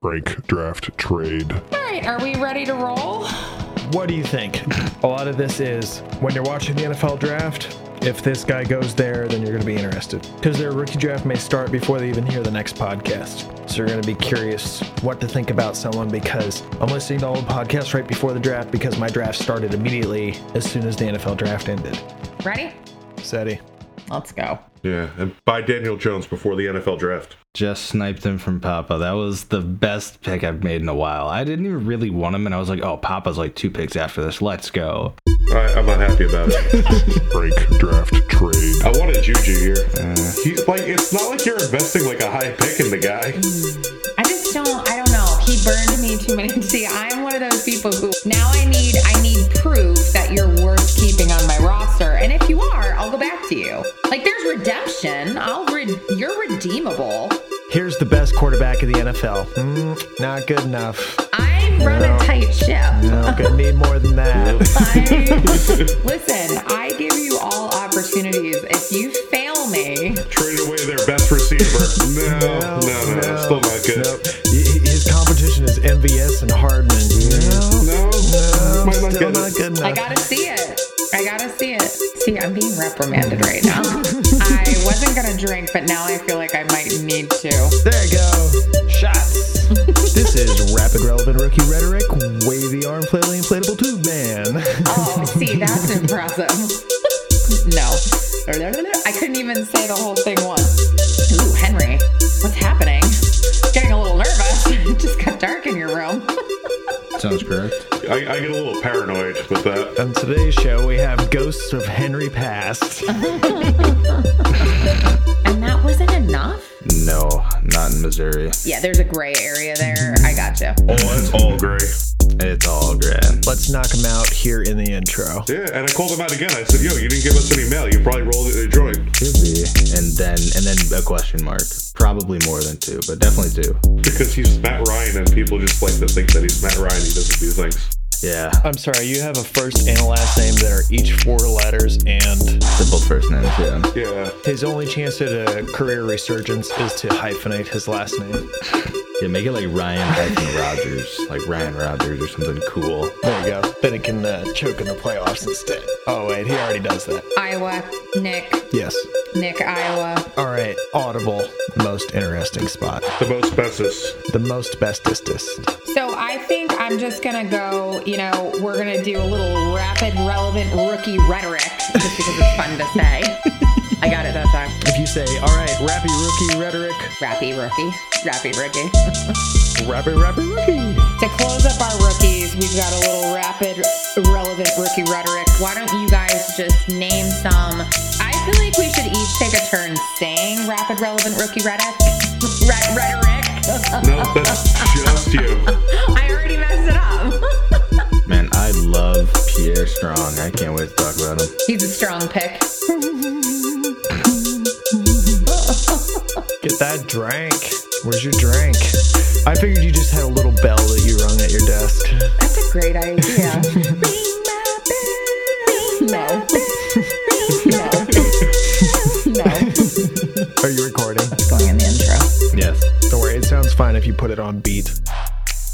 break, draft, trade. All right, are we ready to roll? What do you think? A lot of this is when you're watching the NFL draft, if this guy goes there, then you're going to be interested. Because their rookie draft may start before they even hear the next podcast. So you're going to be curious what to think about someone because I'm listening to all the podcasts right before the draft because my draft started immediately as soon as the NFL draft ended. Ready? SETI. Let's go. Yeah, and buy Daniel Jones before the NFL draft. Just sniped him from Papa. That was the best pick I've made in a while. I didn't even really want him, and I was like, oh, Papa's like two picks after this. Let's go. I, I'm not happy about it. Break, draft, trade. I wanted Juju here. Eh. He, like, it's not like you're investing like a high pick in the guy. He burned me too many. See, I'm one of those people who now I need. I need proof that you're worth keeping on my roster. And if you are, I'll go back to you. Like there's redemption. I'll. Re- you're redeemable. Here's the best quarterback of the NFL. Mm, not good enough. I run a tight ship. No, gonna need more than that. I, listen, I give you all opportunities. If you fail me, Traded away their best receiver. No, no, no, still not good. Nope. Y- His competition is MVS and Hardman. No, No, no, might not still not it. good enough. I gotta see it. I gotta see it. See, I'm being reprimanded right now. I wasn't gonna drink, but now I feel like I might need to. There you go. Shots. this is rapid relevant rookie rhetoric. Wavy arm flailing inflatable tube man. Oh, see, that's impressive. no. I couldn't even say the whole thing once. It just got dark in your room. Sounds correct. I, I get a little paranoid with that. On today's show, we have ghosts of Henry Past. And that wasn't enough? No, not in Missouri. Yeah, there's a gray area there. I got gotcha. Oh, it's all gray. It's all grand. Let's knock him out here in the intro. Yeah, and I called him out again. I said, "Yo, you didn't give us any mail. You probably rolled it in a joint." Could be. And then and then a question mark. Probably more than two, but definitely two. Because he's Matt Ryan, and people just like to think that he's Matt Ryan. He doesn't do things. Yeah. I'm sorry, you have a first and a last name that are each four letters, and Simple first names, yeah. Yeah, his only chance at a career resurgence is to hyphenate his last name. Yeah, make it like Ryan hyphen Rogers. Like Ryan Rogers or something cool. There you go. Then it can uh, choke in the playoffs instead. Oh, wait, he already does that. Iowa, Nick, Yes. Nick, Iowa. All right, Audible, most interesting spot. the most bestest. The most bestestest. So I think I'm just gonna go, you know, we're gonna do a little rapid, relevant rookie rhetoric just because it's fun to say. I got it that time. If you say, all right, rappy rookie rhetoric, Rappy rookie. Rappy rookie. rappy rappy rookie. to close up our rookies, we've got a little rapid, relevant rookie rhetoric. Why don't you guys just name some? I feel like we should each take a turn saying rapid, relevant rookie rhetoric. Re- rhetoric. No, that's just you. I already messed it up. Man, I love Pierre Strong. I can't wait to talk about him. He's a strong pick. Get that drink. Where's your drink? I figured you just had a little bell that you rung at your desk. That's a great idea.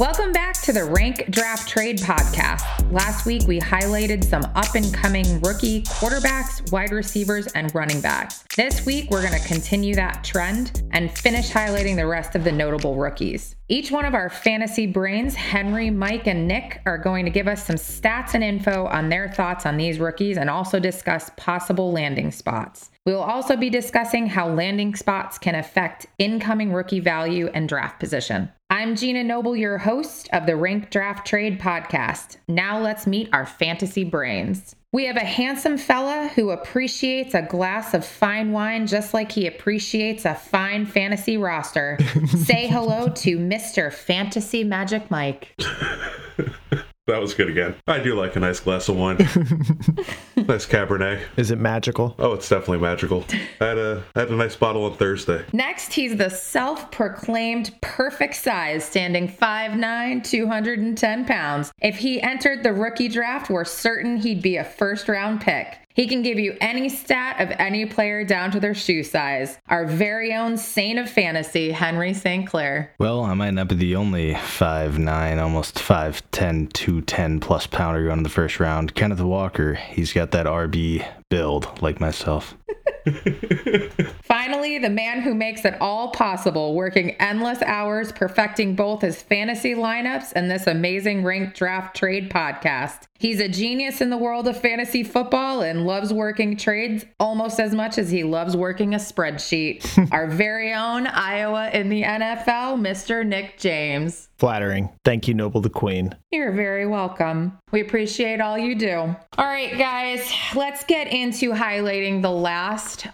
Welcome back to the Rank Draft Trade Podcast. Last week, we highlighted some up and coming rookie quarterbacks, wide receivers, and running backs. This week, we're going to continue that trend and finish highlighting the rest of the notable rookies. Each one of our fantasy brains, Henry, Mike, and Nick, are going to give us some stats and info on their thoughts on these rookies and also discuss possible landing spots. We will also be discussing how landing spots can affect incoming rookie value and draft position. I'm Gina Noble, your host of the Rank Draft Trade podcast. Now let's meet our fantasy brains. We have a handsome fella who appreciates a glass of fine wine just like he appreciates a fine fantasy roster. Say hello to Mr. Fantasy Magic Mike. That was good again. I do like a nice glass of wine. nice Cabernet. Is it magical? Oh, it's definitely magical. I had a I had a nice bottle on Thursday. Next, he's the self proclaimed perfect size, standing 5'9, 210 pounds. If he entered the rookie draft, we're certain he'd be a first round pick. He can give you any stat of any player down to their shoe size. Our very own saint of fantasy, Henry St. Clair. Well, I might not be the only 5'9, almost 5'10, 210 plus pounder going in the first round. Kenneth Walker, he's got that RB build like myself. Finally, the man who makes it all possible, working endless hours, perfecting both his fantasy lineups and this amazing ranked draft trade podcast. He's a genius in the world of fantasy football and loves working trades almost as much as he loves working a spreadsheet. Our very own Iowa in the NFL, Mr. Nick James. Flattering. Thank you, Noble the Queen. You're very welcome. We appreciate all you do. All right, guys, let's get into highlighting the last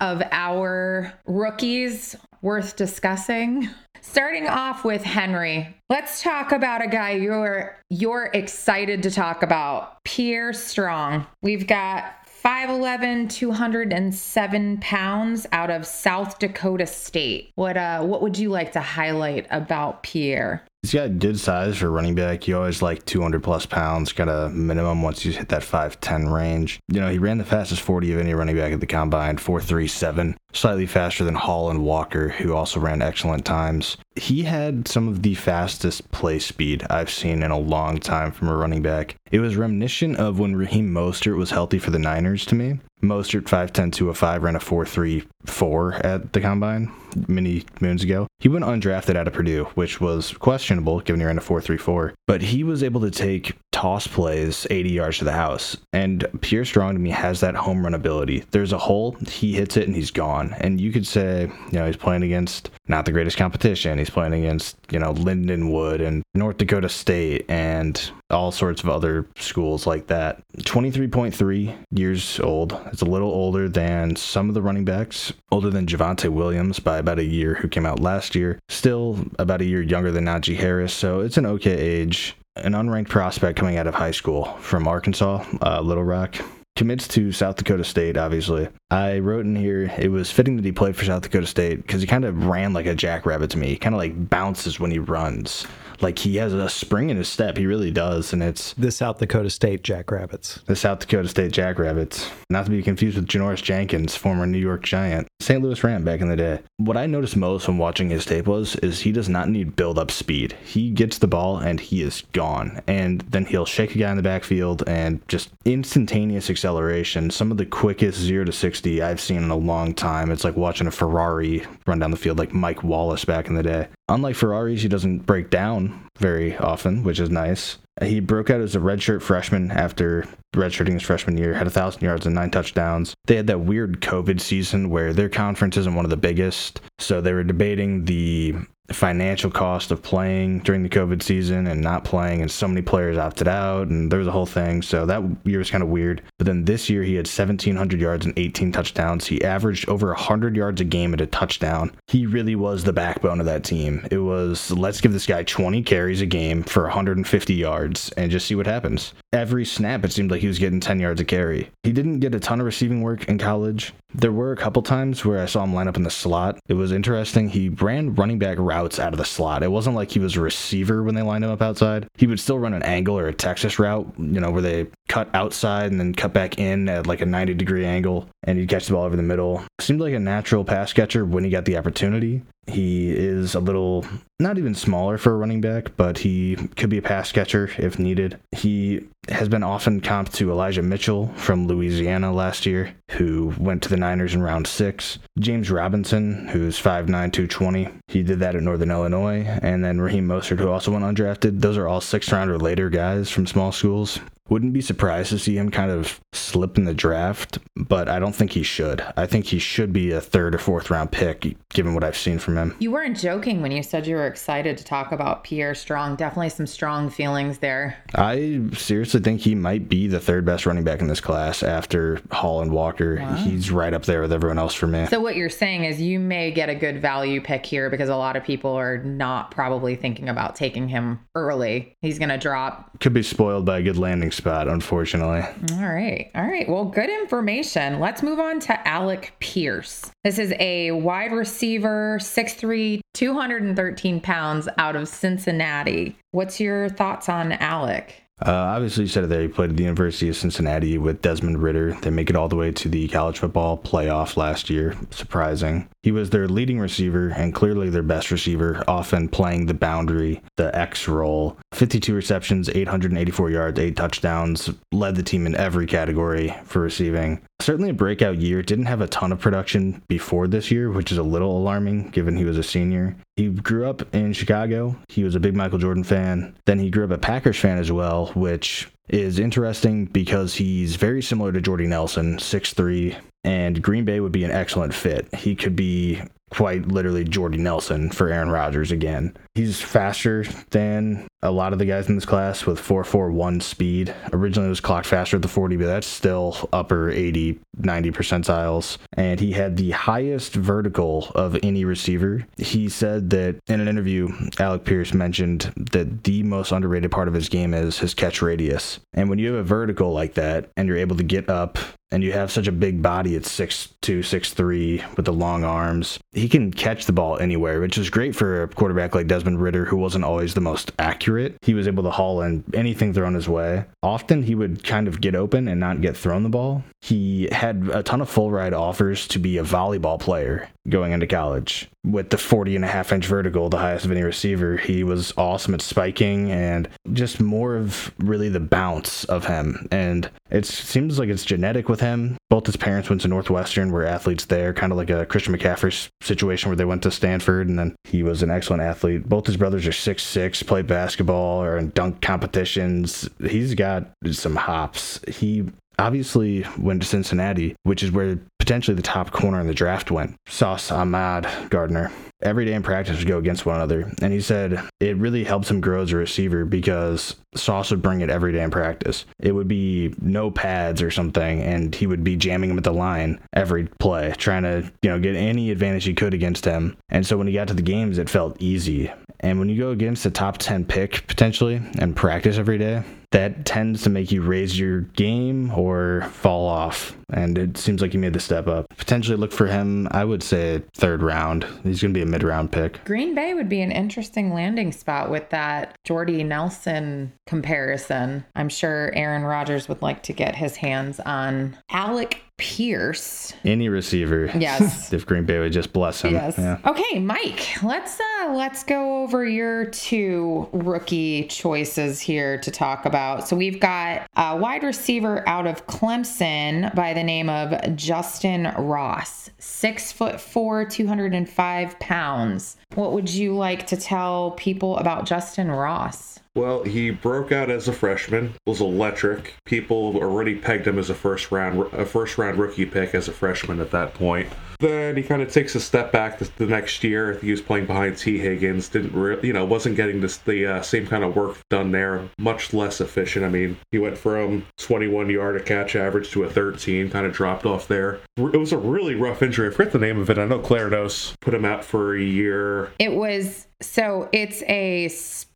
of our rookies worth discussing. Starting off with Henry, let's talk about a guy you're you're excited to talk about, Pierre Strong. We've got 5'11, 207 pounds out of South Dakota State. What uh what would you like to highlight about Pierre? He's got good size for running back. You always like 200 plus pounds, got a minimum once you hit that 5'10 range. You know, he ran the fastest 40 of any running back at the combine, 4'37, slightly faster than Hall and Walker, who also ran excellent times. He had some of the fastest play speed I've seen in a long time from a running back. It was reminiscent of when Raheem Mostert was healthy for the Niners to me. Mostert 5'10, 205 ran a 4'3'4 at the combine many moons ago. He went undrafted out of Purdue, which was questionable given he ran a 4'3'4. But he was able to take toss plays 80 yards to the house. And Pierre Strong to me has that home run ability. There's a hole, he hits it and he's gone. And you could say, you know, he's playing against not the greatest competition. He's playing against, you know, Lindenwood and North Dakota State and all sorts of other schools like that. 23.3 years old. It's a little older than some of the running backs, older than Javonte Williams by about a year, who came out last year. Still about a year younger than Najee Harris, so it's an okay age. An unranked prospect coming out of high school from Arkansas, uh, Little Rock commits to South Dakota State, obviously. I wrote in here it was fitting that he played for South Dakota State because he kind of ran like a jackrabbit to me. He kind of like bounces when he runs. Like he has a spring in his step. He really does. And it's The South Dakota State Jackrabbits. the South Dakota State Jackrabbits. Not to be confused with Janoris Jenkins, former New York Giant, St. Louis Ram back in the day. What I noticed most when watching his tape was is he does not need build up speed. He gets the ball and he is gone. And then he'll shake a guy in the backfield and just instantaneous acceleration. Some of the quickest 0 to 60 I've seen in a long time. It's like watching a Ferrari run down the field like Mike Wallace back in the day. Unlike Ferraris, he doesn't break down very often, which is nice. He broke out as a redshirt freshman after redshirting his freshman year, had a thousand yards and nine touchdowns. They had that weird COVID season where their conference isn't one of the biggest, so they were debating the financial cost of playing during the COVID season and not playing, and so many players opted out, and there was a whole thing. So that year was kind of weird. But then this year, he had 1,700 yards and 18 touchdowns. He averaged over 100 yards a game at a touchdown. He really was the backbone of that team. It was let's give this guy 20 carries a game for 150 yards and just see what happens. Every snap, it seemed like he was getting 10 yards a carry. He didn't get a ton of receiving work in college. There were a couple times where I saw him line up in the slot. It was interesting. He ran running back routes out of the slot. It wasn't like he was a receiver when they lined him up outside. He would still run an angle or a Texas route, you know, where they cut outside and then cut back in at like a 90 degree angle and he'd catch the ball over the middle. Seemed like a natural pass catcher when he got the opportunity. He is a little, not even smaller for a running back, but he could be a pass catcher if needed. He has been often comped to Elijah Mitchell from Louisiana last year, who went to the Niners in round six. James Robinson, who's 5'9, 220, he did that at Northern Illinois. And then Raheem Mostert, who also went undrafted. Those are all sixth round or later guys from small schools. Wouldn't be surprised to see him kind of slip in the draft, but I don't think he should. I think he should be a third or fourth round pick, given what I've seen from him. You weren't joking when you said you were excited to talk about Pierre Strong. Definitely some strong feelings there. I seriously think he might be the third best running back in this class after Hall and Walker. He's right up there with everyone else for me. So what you're saying is you may get a good value pick here because a lot of people are not probably thinking about taking him early. He's going to drop. Could be spoiled by a good landing spot, unfortunately. All right. All right. Well, good information. Let's move on to Alec Pierce. This is a wide receiver, 6'3, 213 pounds out of Cincinnati. What's your thoughts on Alec? Uh, obviously, you said it there. He played at the University of Cincinnati with Desmond Ridder. They make it all the way to the college football playoff last year. Surprising. He was their leading receiver and clearly their best receiver, often playing the boundary, the X role. 52 receptions, 884 yards, eight touchdowns, led the team in every category for receiving. Certainly a breakout year. Didn't have a ton of production before this year, which is a little alarming given he was a senior. He grew up in Chicago. He was a big Michael Jordan fan. Then he grew up a Packers fan as well, which is interesting because he's very similar to Jordy Nelson, 6'3, and Green Bay would be an excellent fit. He could be quite literally Jordy Nelson for Aaron Rodgers again. He's faster than a lot of the guys in this class with 441 speed. Originally was clocked faster at the 40, but that's still upper 80, 90 percentiles. And he had the highest vertical of any receiver. He said that in an interview, Alec Pierce mentioned that the most underrated part of his game is his catch radius. And when you have a vertical like that and you're able to get up and you have such a big body at 6'2, 6'3 with the long arms, he can catch the ball anywhere, which is great for a quarterback like Desmond Ridder, who wasn't always the most accurate. He was able to haul in anything thrown his way. Often he would kind of get open and not get thrown the ball. He had a ton of full ride offers to be a volleyball player going into college. With the 40 and a half inch vertical, the highest of any receiver, he was awesome at spiking and just more of really the bounce of him. And it seems like it's genetic with him. Both his parents went to Northwestern, were athletes there, kind of like a Christian McCaffrey situation where they went to Stanford and then he was an excellent athlete. Both his brothers are six six, play basketball or in dunk competitions. He's got some hops. He obviously went to Cincinnati, which is where potentially the top corner in the draft went. Sauce Ahmad Gardner. Every day in practice would go against one another. And he said it really helps him grow as a receiver because Sauce would bring it every day in practice. It would be no pads or something, and he would be jamming him at the line every play, trying to, you know, get any advantage he could against him. And so when he got to the games, it felt easy. And when you go against a top 10 pick potentially and practice every day, that tends to make you raise your game or fall off. And it seems like he made the step up. Potentially look for him, I would say third round. He's going to be a mid round pick. Green Bay would be an interesting landing spot with that Jordy Nelson comparison. I'm sure Aaron Rodgers would like to get his hands on Alec Pierce. Any receiver. Yes. if Green Bay would just bless him. Yes. Yeah. Okay, Mike, let's uh let's go over your two rookie choices here to talk about. So we've got a wide receiver out of Clemson by the name of Justyn Ross. Six foot four, 205 pounds. What would you like to tell people about Justyn Ross? Well, he broke out as a freshman, was electric. People already pegged him as a first round a first round rookie pick as a freshman at that point. Then he kind of takes a step back the, the next year. He was playing behind Tee Higgins. Didn't really, you know, wasn't getting this, the uh, same kind of work done there. Much less efficient. I mean, he went from 21 yard a catch average to a 13. Kind of dropped off there. It was a really rough injury. I forget the name of it. I know Claire knows. Put him out for a year. It was so it's a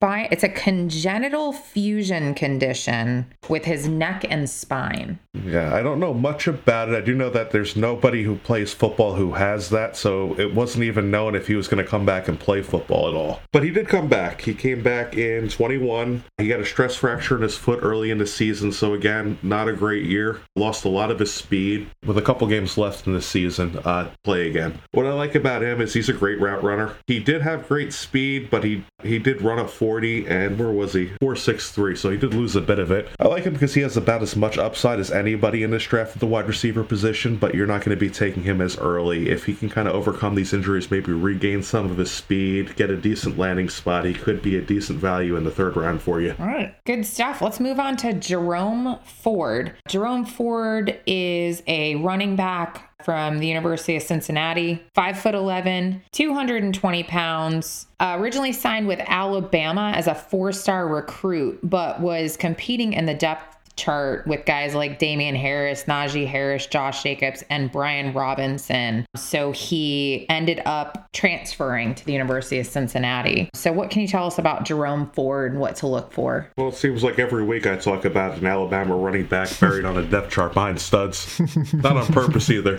spine it's a congenital fusion condition with his neck and spine. Yeah, I don't know much about it. I do know that there's nobody who plays football who has that, so it wasn't even known if he was going to come back and play football at all. But he did come back. He came back in 21. He got a stress fracture in his foot early in the season, so again, not a great year. Lost a lot of his speed. With a couple games left in the season, uh, play again. What I like about him is he's a great route runner. He did have great speed, but he he did run a 40, and where was he? 463, so he did lose a bit of it. I like him because he has about as much upside as anybody in this draft at the wide receiver position, but you're not going to be taking him as early. If he can kind of overcome these injuries, maybe regain some of his speed, get a decent landing spot, he could be a decent value in the third round for you. All right. Good stuff. Let's move on to Jerome Ford. Jerome Ford is a running back from the University of Cincinnati, five foot 11, 220 pounds. Uh, originally signed with Alabama as a four star recruit, but was competing in the depth chart with guys like Damien Harris, Najee Harris, Josh Jacobs, and Brian Robinson. So he ended up transferring to the University of Cincinnati. So, what can you tell us about Jerome Ford and what to look for? Well, it seems like every week I talk about an Alabama running back buried on a depth chart behind studs. Not on purpose either.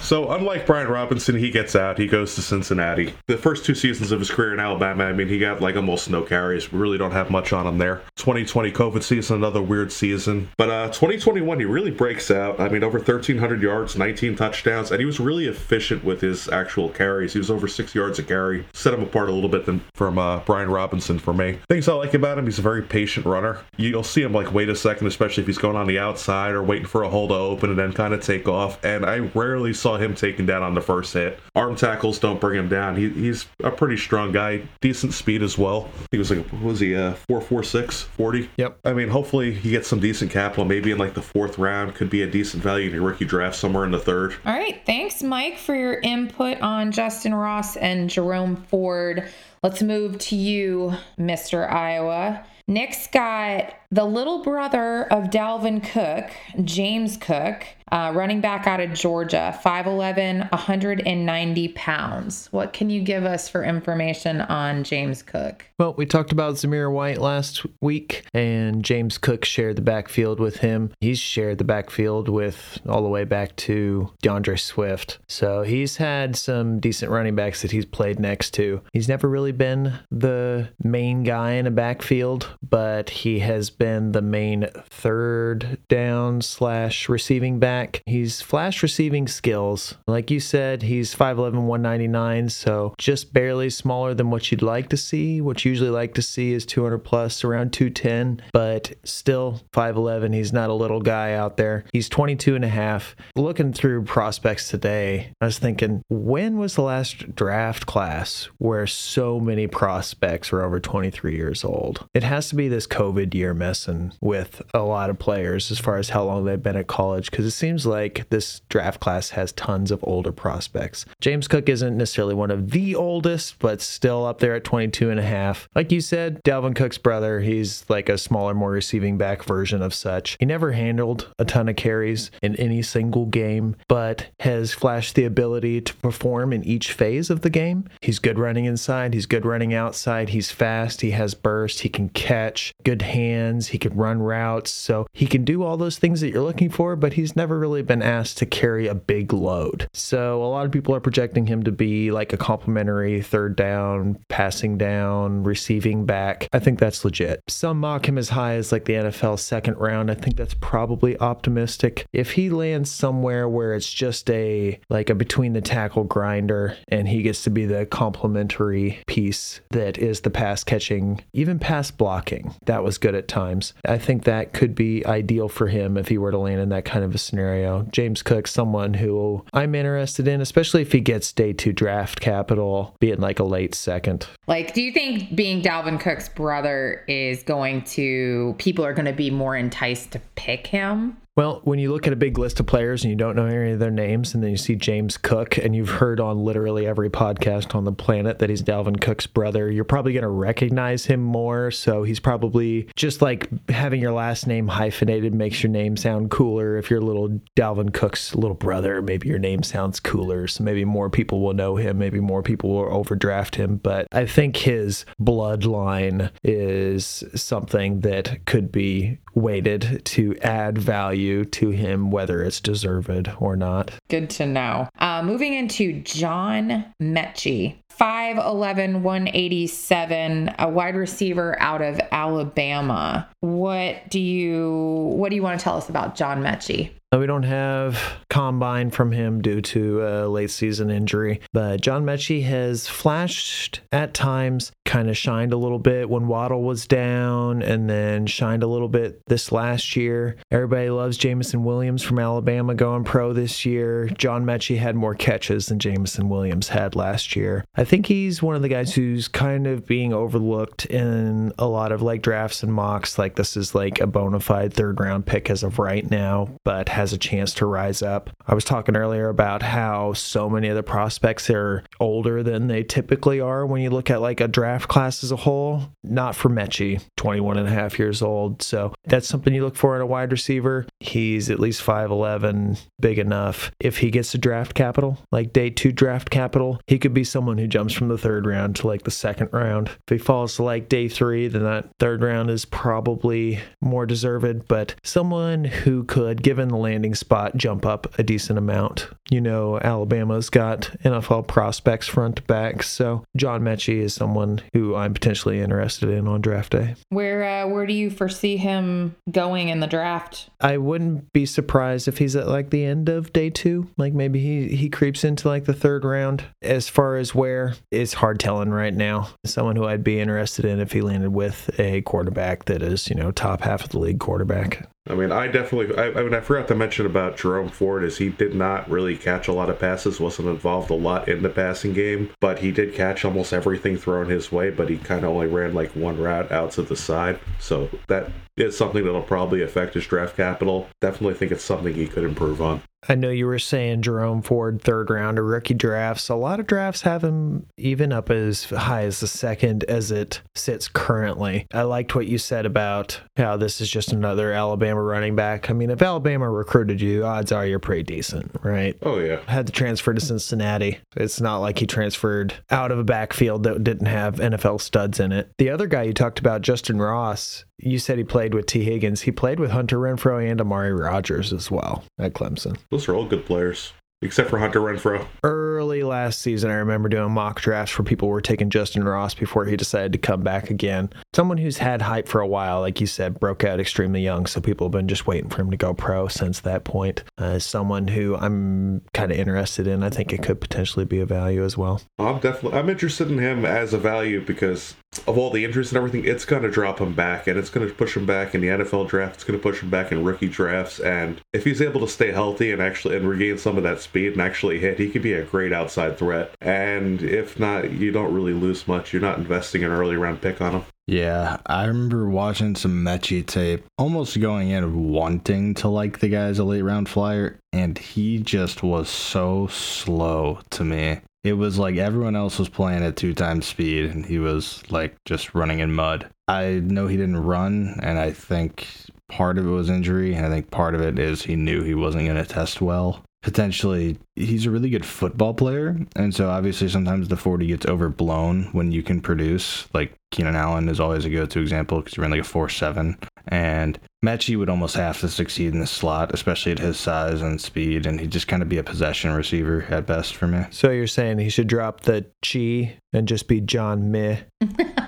So, unlike Brian Robinson, he gets out, he goes to Cincinnati. The first two seasons of his career in Alabama, I mean, he got like almost no carries. We really don't have much on him there. 2020 COVID season, another weird season. But uh, 2021, he really breaks out. I mean, over 1,300 yards, 19 touchdowns, and he was really efficient with his actual carries. He was over six yards a carry. Set him apart a little bit than from uh, Brian Robinson for me. Things I like about him, he's a very patient runner. You'll see him like wait a second, especially if he's going on the outside or waiting for a hole to open and then kind of take off. And I rarely saw him taken down on the first hit. Arm tackles don't bring him down. He, he's a pretty strong guy, decent speed as well. He was like, what was he, uh, 446, 40? Yep. I mean, hopefully he gets some decent capital. Maybe in like the fourth round could be a decent value in your rookie draft somewhere in the third. All right. Thanks, Mike, for your input on Justyn Ross and Jerome Ford. Let's move to you, Mr. Iowa. Nick's got the little brother of Dalvin Cook, James Cook, uh, running back out of Georgia, 5'11, 190 pounds. What can you give us for information on James Cook? Well, we talked about Zamir White last week, and James Cook shared the backfield with him. He's shared the backfield with all the way back to D'Andre Swift. So he's had some decent running backs that he's played next to. He's never really been the main guy in a backfield, but he has been the main third down slash receiving back. He's flash receiving skills. Like you said, he's 5'11, 199, so just barely smaller than what you'd like to see. What you usually like to see is 200 plus, around 210, but still 5'11. He's not a little guy out there. He's 22 and a half. Looking through prospects today, I was thinking, when was the last draft class where so many prospects were over 23 years old? It has to be this COVID year messing with a lot of players as far as how long they've been at college because it seems like this draft class has tons of older prospects. James Cook isn't necessarily one of the oldest, but still up there at 22 and a half. Like you said, Dalvin Cook's brother, he's like a smaller, more receiving back version of such. He never handled a ton of carries in any single game, but has flashed the ability to perform in each phase of the game. He's good running inside, he's good running outside, he's fast, he has burst, he can catch, good hands, he can run routes. So he can do all those things that you're looking for, but he's never really been asked to carry a big load. So a lot of people are projecting him to be like a complimentary third down, passing down, receiving back. I think that's legit. Some mock him as high as like the NFL second round. I think that's probably optimistic. If he lands somewhere where it's just a like a between the tackle grinder and he gets to be the complimentary piece that is the pass catching, even pass blocking, that was good at times. I think that could be ideal for him if he were to land in that kind of a scenario. James Cook, someone who I'm interested in, especially if he gets day two draft capital, being like a late second. Like, do you think being Dalvin Cook's brother is going to, people are going to be more enticed to pick him? Well, when you look at a big list of players and you don't know any of their names, and then you see James Cook, and you've heard on literally every podcast on the planet that he's Dalvin Cook's brother, you're probably going to recognize him more. So he's probably just like having your last name hyphenated makes your name sound cooler. If you're little Dalvin Cook's little brother, maybe your name sounds cooler. So maybe more people will know him. Maybe more people will overdraft him. But I think his bloodline is something that could be weighted to add value to him, whether it's deserved or not. Good to know. Uh, moving into John Metchie. 5'11, 187, a wide receiver out of Alabama. What do you what do you want to tell us about John Metchie? We don't have combine from him due to a late season injury, but John Metchie has flashed at times, kind of shined a little bit when Waddle was down, and then shined a little bit this last year. Everybody loves Jameson Williams from Alabama going pro this year. John Metchie had more catches than Jameson Williams had last year. I think he's one of the guys who's kind of being overlooked in a lot of like drafts and mocks. Like this is like a bona fide third round pick as of right now, but has a chance to rise up. I was talking earlier about how so many of the prospects are older than they typically are when you look at like a draft class as a whole. Not for Metchie, 21 and a half years old. So that's something you look for in a wide receiver. He's at least 5'11, big enough. If he gets a draft capital, like day two draft capital, he could be someone who jumps from the third round to like the second round. If he falls to like day three, then that third round is probably more deserved. But someone who could, given the landing spot, jump up a decent amount. You know, Alabama's got NFL prospects front to back. So John Mechie is someone who I'm potentially interested in on draft day. Where uh, where do you foresee him going in the draft? I wouldn't be surprised if he's at like the end of day two. Like maybe he, he creeps into like the third round. As far as where, it's hard telling right now. Someone who I'd be interested in if he landed with a quarterback that is, you know, top half of the league quarterback. I mean, I definitely. I, I mean, I forgot to mention about Jerome Ford is he did not really catch a lot of passes, wasn't involved a lot in the passing game, but he did catch almost everything thrown his way. But he kind of only ran like one route out to the side, so that is something that'll probably affect his draft capital. Definitely think it's something he could improve on. I know you were saying Jerome Ford third round or rookie drafts. A lot of drafts have him even up as high as the second as it sits currently. I liked what you said about how this is just another Alabama running back. I mean, if Alabama recruited you, odds are you're pretty decent, right? Oh yeah, Had to transfer to Cincinnati. It's not like he transferred out of a backfield that didn't have NFL studs in it. The other guy you talked about, Justyn Ross, you said he played with Tee Higgins. He played with Hunter Renfrow and Amari Rodgers as well at Clemson. Those are all good players, except for Hunter Renfrow. Early last season, I remember doing mock drafts where people were taking Justyn Ross before he decided to come back again. Someone who's had hype for a while, like you said, broke out extremely young, so people have been just waiting for him to go pro since that point. Uh, someone who I'm kind of interested in. I think it could potentially be a value as well. I'm definitely I'm interested in him as a value because of all the interest and everything. It's going to drop him back, and it's going to push him back in the NFL draft. It's going to push him back in rookie drafts, and if he's able to stay healthy and actually and regain some of that speed and actually hit, he could be a great outside threat. And if not, you don't really lose much. You're not investing an early round pick on him. Yeah, I remember watching some Metchie tape, almost going in wanting to like the guy as a late round flyer, and he just was so slow to me. It was like everyone else was playing at two times speed, and he was like just running in mud. I know he didn't run, and I think part of it was injury, and I think part of it is he knew he wasn't going to test well. Potentially, he's a really good football player, and so obviously sometimes the 40 gets overblown when you can produce. Like Keenan Allen is always a go-to example because he ran like a 4-7, and Metchie would almost have to succeed in the slot, especially at his size and speed, and he'd just kind of be a possession receiver at best for me. So you're saying he should drop the chi and just be John Meh?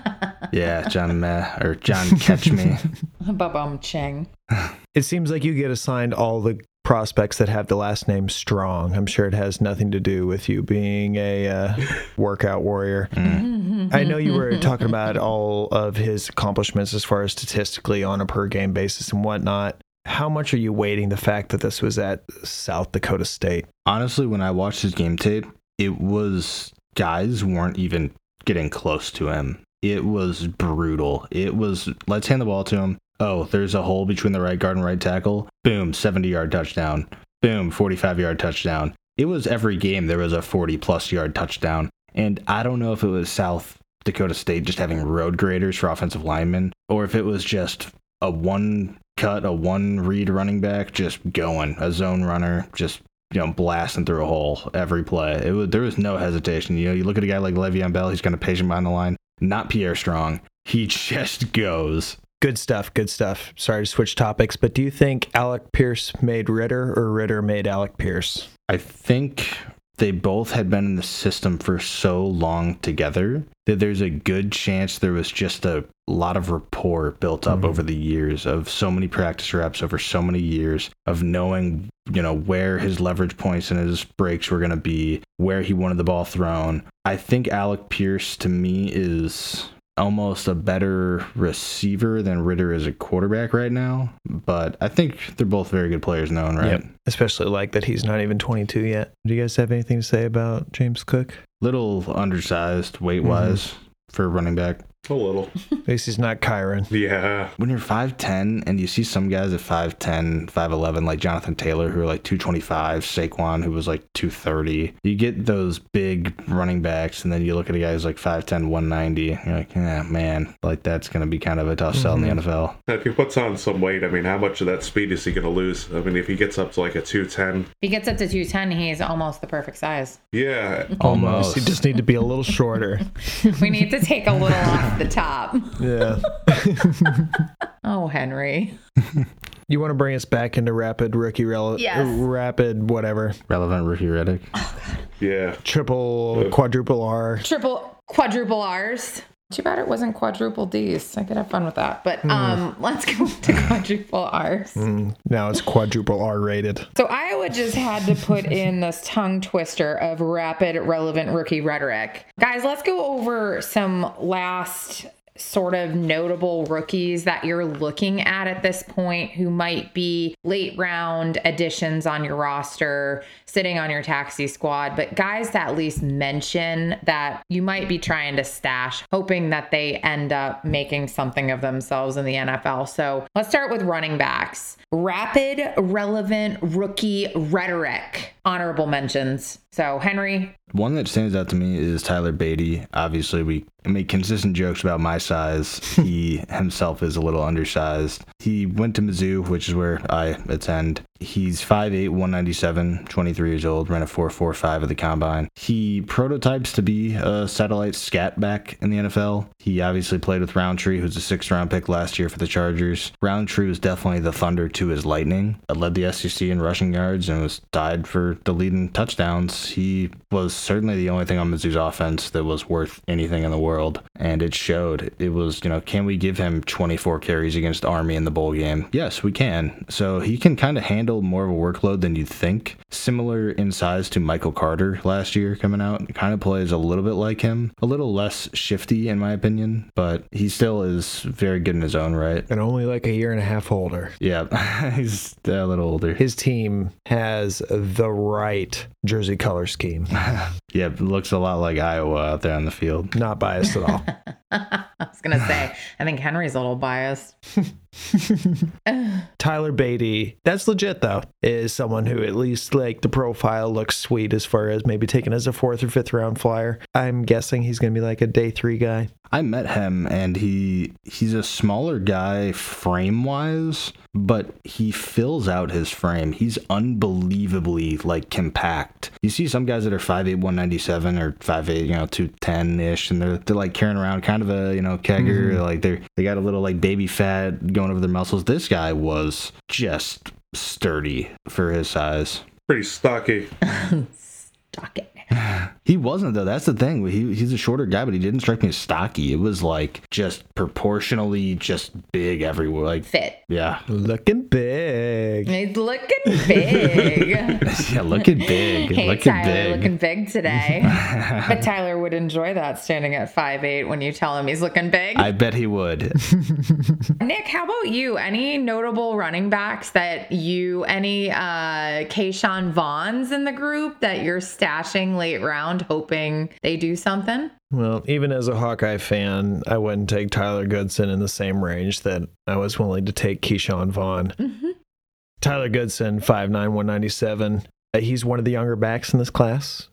Yeah, John Meh or John Catch Me. Babum Cheng. It seems like you get assigned all the prospects that have the last name Strong. I'm sure it has nothing to do with you being a uh, workout warrior. I know you were talking about all of his accomplishments as far as statistically on a per game basis and whatnot. How much are you weighting the fact that this was at South Dakota State? Honestly, when I watched his game tape, it was guys weren't even getting close to him. It was brutal. It was let's hand the ball to him. Oh, there's a hole between the right guard and right tackle. Boom, 70 yard touchdown. Boom, 45 yard touchdown. It was every game there was a 40 plus yard touchdown. And I don't know if it was South Dakota State just having road graders for offensive linemen or if it was just a one cut, a one read running back just going, a zone runner just you know blasting through a hole every play. It was there was no hesitation. You know, you look at a guy like Le'Veon Bell, he's kind of patient behind the line. Not Pierre Strong. He just goes. Good stuff, good stuff. Sorry to switch topics, but do you think Alec Pierce made Ridder or Ridder made Alec Pierce? I think they both had been in the system for so long together that there's a good chance there was just a lot of rapport built up mm-hmm. over the years of so many practice reps over so many years of knowing you know where his leverage points and his breaks were going to be where he wanted the ball thrown i think alec pierce to me is almost a better receiver than ridder is a quarterback right now but i think they're both very good players in their own right Yep. Especially like that he's not even 22 yet. Do you guys have anything to say about James Cook? little undersized weight wise mm-hmm. for running back. A little. At least he's not Kyren. Yeah. When you're 5'10 and you see some guys at 5'10, 5'11, like Jonathan Taylor, who are like 225, Saquon, who was like 230, you get those big running backs, and then you look at a guy who's like 5'10, 190. You're like, yeah, man, like that's going to be kind of a tough sell in the mm-hmm. NFL. If he puts on some weight, I mean, how much of that speed is he going to lose? I mean, if he gets up to like a 210, If he gets up to 210, he's almost the perfect size. yeah. Almost. You just need to be a little shorter. We need to take a little off the top. Yeah. Oh, Henry. You want to bring us back into rapid rookie rel- Yes. uh, rapid whatever Relevant rookie Reddick. Yeah. triple quadruple R. Triple, quadruple R's. Too bad it wasn't quadruple D's. I could have fun with that. But um, let's go to quadruple R's. Now it's quadruple R rated. So Iowa just had to put in this tongue twister of rapid, relevant rookie rhetoric. Guys, let's go over some last sort of notable rookies that you're looking at at this point who might be late round additions on your roster, sitting on your taxi squad, but guys that at least mention that you might be trying to stash, hoping that they end up making something of themselves in the NFL. So let's start with running backs. Rapid, relevant rookie rhetoric. Honorable mentions. So, Henry, One that stands out to me is Tyler Badie. Obviously, we make consistent jokes about my size. He himself is a little undersized. He went to Mizzou, which is where I attend. He's 5'8, 197, 23 years old, ran a 4.45 at the combine. He prototypes to be a satellite scat back in the NFL. He obviously played with Rountree, who's a sixth round pick last year for the Chargers. Rountree was definitely the thunder to his lightning. Led the SEC in rushing yards and was tied for the lead in touchdowns. He was certainly the only thing on Mizzou's offense that was worth anything in the world, and it showed. It was, you know, can we give him 24 carries against Army in the bowl game? Yes, we can. So he can kind of handle more of a workload than you'd think. Similar in size to Michael Carter last year coming out. Kind of plays a little bit like him. A little less shifty, in my opinion, but he still is very good in his own right. And only like a year and a half older. Yeah, he's a little older. His team has the right jersey color scheme. Yeah, looks a lot like Iowa out there on the field. Not biased at all. I was going to say, I think Henry's a little biased. Tyler Badie, that's legit though, is someone who at least like the profile looks sweet as far as maybe taken as a fourth or fifth round flyer. I'm guessing he's going to be like a day three guy. I met him and he he's a smaller guy frame wise, but he fills out his frame. He's unbelievably like compact. You see some guys that are 5'8", 197 or 5'8", you know, 210 ish, and they're they're like carrying around kind of a you know kegger, mm-hmm. like they're they got a little like baby fat going over their muscles. This guy was just sturdy for his size. Pretty stocky. Stop it. He wasn't though. That's the thing. He he's a shorter guy, but he didn't strike me as stocky. It was like just proportionally just big everywhere. Like Fit. yeah, Looking big. He's looking big. yeah, looking big, hey, looking Tyler, big. looking big today. but Tyler would enjoy that standing at 5'8 when you tell him he's looking big. I bet he would. Nick, how about you? Any notable running backs that you, any uh Ke'Shawn Vaughns in the group that you're stashing late round, hoping they do something? Well, even as a Hawkeye fan, I wouldn't take Tyler Goodson in the same range that I was willing to take Ke'Shawn Vaughn. Tyler Goodson, 5'9, 197. Uh, He's one of the younger backs in this class,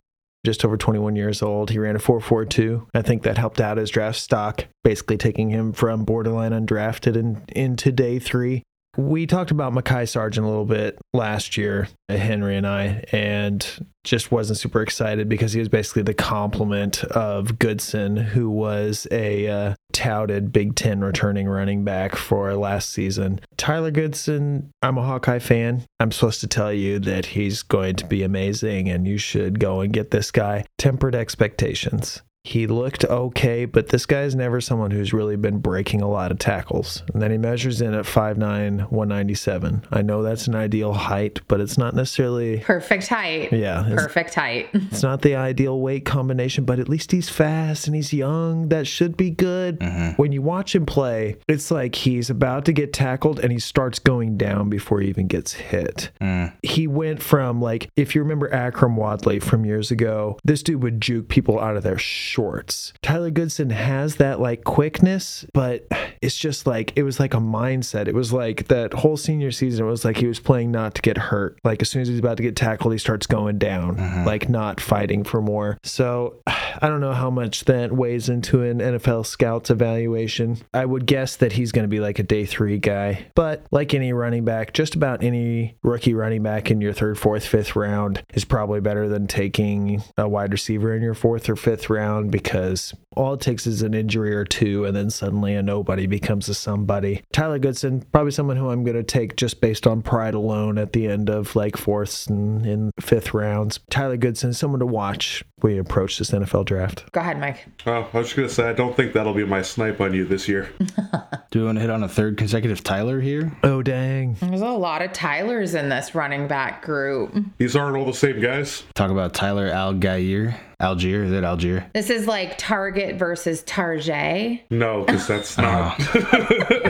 just over 21 years old. He ran a 4.42. I think that helped out his draft stock, basically taking him from borderline undrafted and into day three. We talked about Mekhi Sargent a little bit last year, uh, Henry and I, and just wasn't super excited because he was basically the complement of Goodson, who was a uh, touted Big Ten returning running back for last season. Tyler Goodson, I'm a Hawkeye fan. I'm supposed to tell you that he's going to be amazing and you should go and get this guy. Tempered expectations. He looked okay, but this guy's never someone who's really been breaking a lot of tackles. And then he measures in at 5'9, 197. I know that's an ideal height, but it's not necessarily. Perfect height. Yeah, it's- Perfect height. it's not the ideal weight combination, but at least he's fast and he's young. That should be good. Mm-hmm. When you watch him play, it's like he's about to get tackled and he starts going down before he even gets hit. Mm. He went from like, if you remember Akrum Wadley from years ago, this dude would juke people out of their shorts. Tyler Goodson has that like quickness, but it's just like it was like a mindset. It was like that whole senior season. It was like he was playing not to get hurt. Like as soon as he's about to get tackled, he starts going down, mm-hmm. like not fighting for more. So I don't know how much that weighs into an NFL scout's evaluation. I would guess that he's going to be like a day three guy, but like any running back, just about any rookie running back in your third, fourth, fifth round is probably better than taking a wide receiver in your fourth or fifth round because all it takes is an injury or two, and then suddenly a nobody becomes a somebody. Tyler Goodson, probably someone who I'm going to take just based on pride alone at the end of like fourths and in fifth rounds. Tyler Goodson, someone to watch when we approach this NFL draft. Go ahead, Mike. Oh, I was just gonna say I don't think that'll be my snipe on you this year. Do we want to hit on a third consecutive Tyler here? Oh, dang. There's a lot of Tylers in this running back group. These aren't all the same guys. Talk about Tyler Al Allgeier. Allgeier, is it Allgeier? This is like Target versus Target. No, because that's oh. not.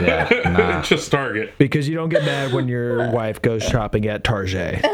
Yeah, nah. it's just Target. Because you don't get mad when your wife goes shopping at Target.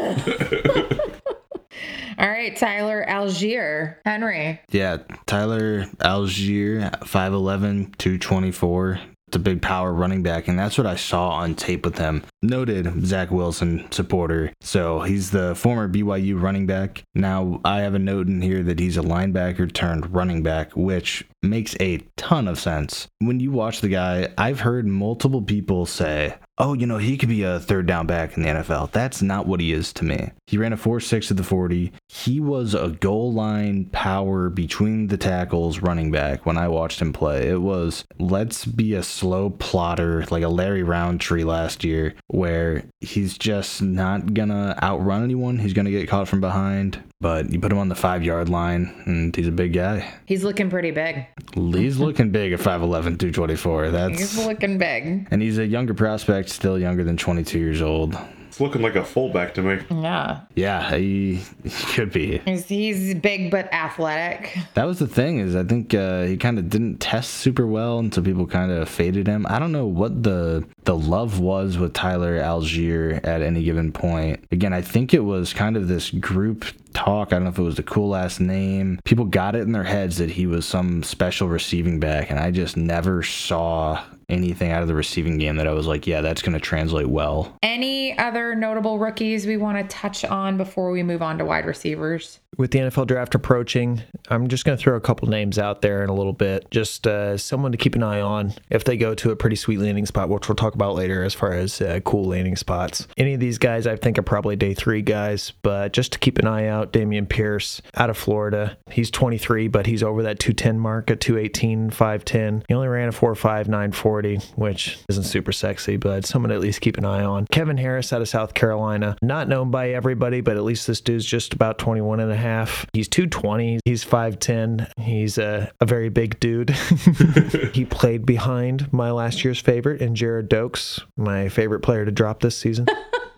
All right, Tyler Allgeier. Henry. Yeah, Tyler Allgeier, 5'11, 224. It's a big power running back, and that's what I saw on tape with him. Noted Zach Wilson supporter. So he's the former BYU running back. Now, I have a note in here that he's a linebacker turned running back, which makes a ton of sense. When you watch the guy, I've heard multiple people say, oh, you know, he could be a third down back in the NFL. That's not what he is to me. He ran a 4 6 at the 40. He was a goal line power between the tackles running back when I watched him play. It was, let's be a slow plotter like a Larry Rountree last year, where he's just not gonna outrun anyone. He's gonna get caught from behind. But you put him on the five yard line, and he's a big guy. He's looking pretty big. He's looking big at 5'11, 224. That's He's looking big. and he's a younger prospect, still younger than 22 years old. It's looking like a fullback to me. Yeah. Yeah, he, he could be. He's, he's big but athletic. That was the thing is I think uh, he kind of didn't test super well, until people kind of faded him. I don't know what the the love was with Tyler Allgeier at any given point. Again, I think it was kind of this group talk. I don't know if it was the cool last name. People got it in their heads that he was some special receiving back, and I just never saw anything out of the receiving game that I was like, yeah, that's going to translate well. Any other notable rookies we want to touch on before we move on to wide receivers? With the NFL draft approaching, I'm just going to throw a couple names out there in a little bit. Just uh, someone to keep an eye on if they go to a pretty sweet landing spot, which we'll talk about later as far as uh, cool landing spots. Any of these guys I think are probably day three guys, but just to keep an eye out, Dameon Pierce out of Florida. He's 23, but he's over that 210 mark at 218, 510. He only ran a 4.5, 940, which isn't super sexy, but someone at least keep an eye on. Kevin Harris out of South Carolina. Not known by everybody, but at least this dude's just about 21 and a half. He's 220. He's 5'10. He's a, a very big dude. he played behind my last year's favorite in Jared Dokes, my favorite player to drop this season.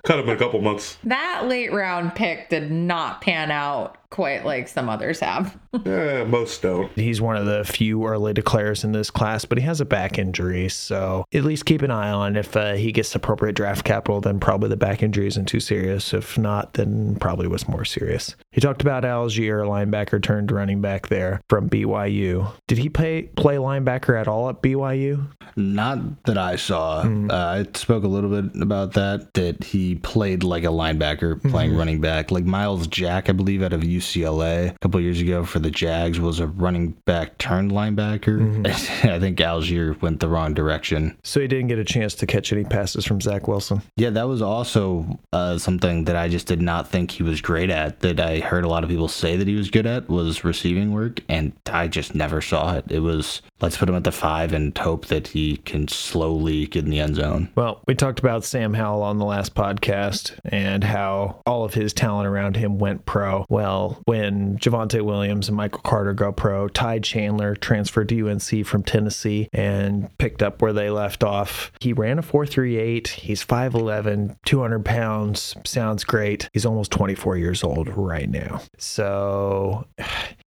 Cut him in a couple months. That late round pick did not pan out quite like some others have. Eh, most don't. He's one of the few early declares in this class, but he has a back injury. So at least keep an eye on if uh, he gets appropriate draft capital, then probably the back injury isn't too serious. If not, then probably was more serious. He talked about Allgeier, linebacker turned running back there from BYU. Did he play, play linebacker at all at BYU? Not that I saw. Uh, I spoke a little bit about that, that he played like a linebacker playing running back. Like Myles Jack, I believe, out of UCLA a couple years ago for the Jags was a running back turned linebacker. I think Allgeier went the wrong direction. So he didn't get a chance to catch any passes from Zach Wilson. Yeah, that was also uh, something that I just did not think he was great at. That I heard a lot of people say that he was good at was receiving work, and I just never saw it. It was let's put him at the five and hope that he can slowly get in the end zone. Well, we talked about Sam Howell on the last podcast and how all of his talent around him went pro. Well, when Javonte Williams and Michael Carter go pro, Ty Chandler transferred to UNC from Tennessee and picked up where they left off. He ran a 4.38. He's 5'11, 200 pounds. Sounds great. He's almost 24 years old right now. So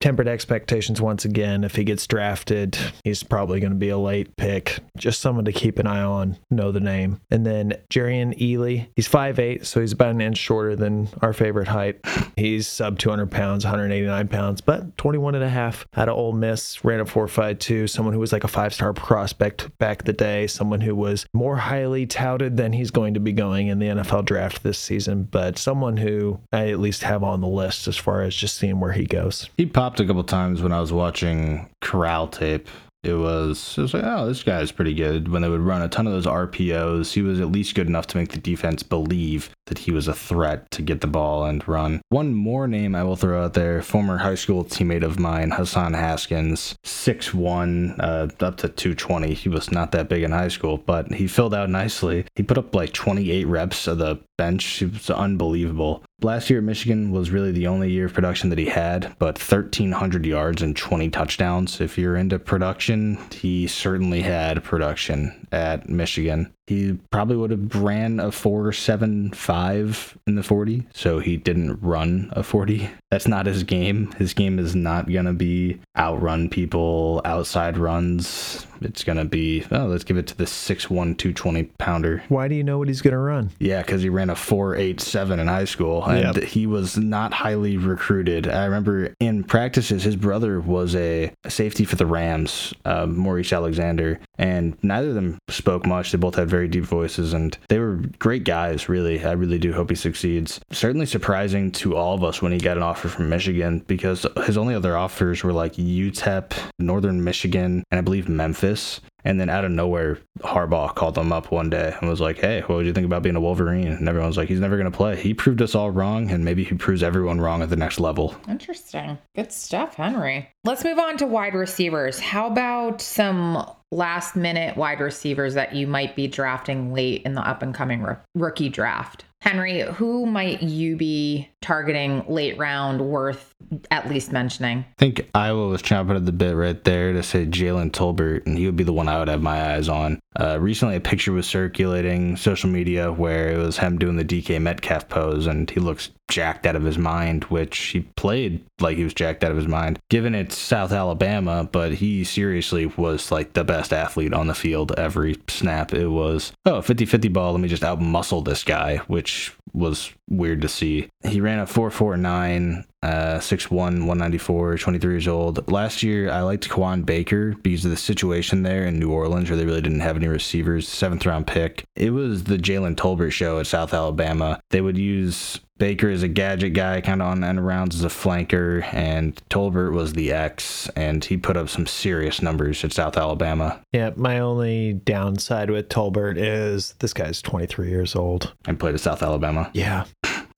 tempered expectations once again. If he gets drafted, he's probably going to be a late pick. Just someone to keep an eye on, know the name. And then Jerrion Ealy, he's 5'8, so he's about an inch shorter than our favorite height. He's sub 200 pounds, 189 pounds, but 21 and a half out of Ole Miss, ran a 4.52. Someone who was like a five star prospect back the day, someone who was more highly touted than he's going to be going in the NFL draft this season, but someone who I at least have on the list as far as just seeing where he goes. He popped a couple times when I was watching Corral tape. It was, it was like, oh, this guy's pretty good. When they would run a ton of those RPOs, he was at least good enough to make the defense believe that he was a threat to get the ball and run. One more name I will throw out there former high school teammate of mine, Hassan Haskins, 6'1, uh, up to 220. He was not that big in high school, but he filled out nicely. He put up like 28 reps of the bench. He was unbelievable. Last year at Michigan was really the only year of production that he had, but 1,300 yards and 20 touchdowns. If you're into production, he certainly had production at Michigan. He probably would have ran a 4.75 in the 40, so he didn't run a 40. That's not his game. His game is not going to be outrun people, outside runs. It's going to be, oh, let's give it to the 6'1, 220 pounder. Why do you know what he's going to run? Yeah, because he ran a 4.87 in high school, and Yep. he was not highly recruited. I remember in practices, his brother was a safety for the Rams, uh, Maurice Alexander, and neither of them spoke much. They both had very deep voices, and they were great guys, really. I really do hope he succeeds. Certainly surprising to all of us when he got an offer from Michigan, because his only other offers were like UTEP, Northern Michigan, and I believe Memphis. And then out of nowhere, Harbaugh called them up one day and was like, Hey, what would you think about being a Wolverine? And everyone's like, He's never going to play. He proved us all wrong, and maybe he proves everyone wrong at the next level. Interesting. Good stuff, Henry. Let's move on to wide receivers. How about some last minute wide receivers that you might be drafting late in the up and coming roo- rookie draft? Henry, who might you be targeting late round worth at least mentioning? I think Iowa was chomping at the bit right there to say Jalen Tolbert, and he would be the one I would have my eyes on. Uh, recently, a picture was circulating social media where it was him doing the DK Metcalf pose, and he looks jacked out of his mind, which he played like he was jacked out of his mind, given it's South Alabama, but he seriously was like the best athlete on the field every snap. It was, oh, 50 50 ball, let me just out muscle this guy, which was weird to see. He ran a 449, uh, 6'1, 194, 23 years old. Last year, I liked Kawaan Baker because of the situation there in New Orleans where they really didn't have any receivers. Seventh round pick. It was the Jalen Tolbert show at South Alabama. They would use Baker as a gadget guy, kind of on end rounds as a flanker, and Tolbert was the X, and he put up some serious numbers at South Alabama Yeah, my only downside with Tolbert is this guy's 23 years old. and played at South Alabama. Yeah.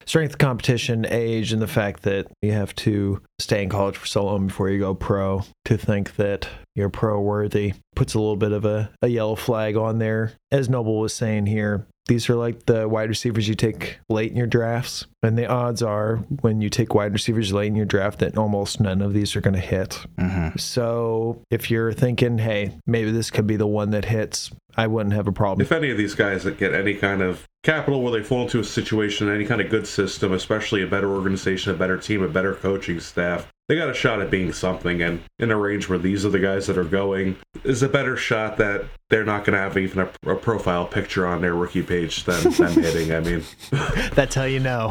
Strength competition, age, and the fact that you have to stay in college for so long before you go pro to think that you're pro worthy puts a little bit of a, a yellow flag on there. As Noble was saying here, these are like the wide receivers you take late in your drafts. And the odds are when you take wide receivers late in your draft that almost none of these are going to hit. hmm So if you're thinking, hey, maybe this could be the one that hits, I wouldn't have a problem. If any of these guys that get any kind of capital where they fall into a situation, any kind of good system, especially a better organization, a better team, a better coaching staff, they got a shot at being something. And in a range where these are the guys that are going, is a better shot that they're not going to have even a, a profile picture on their rookie page than them hitting. I mean, That's how you know.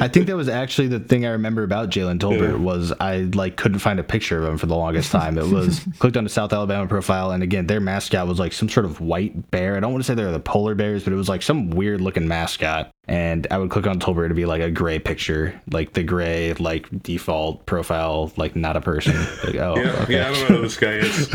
I think that was actually the thing I remember about Jalen Tolbert Yeah. was I like couldn't find a picture of him for the longest time. It was clicked on the South Alabama profile, and again, their mascot was like some sort of white bear. I don't want to say they're the polar bears, but it was like some weird looking mascot. And I would click on Tolbert to be like a gray picture, like the gray like default profile, like not a person. Like, oh, yeah, okay. yeah, I don't know who this guy is.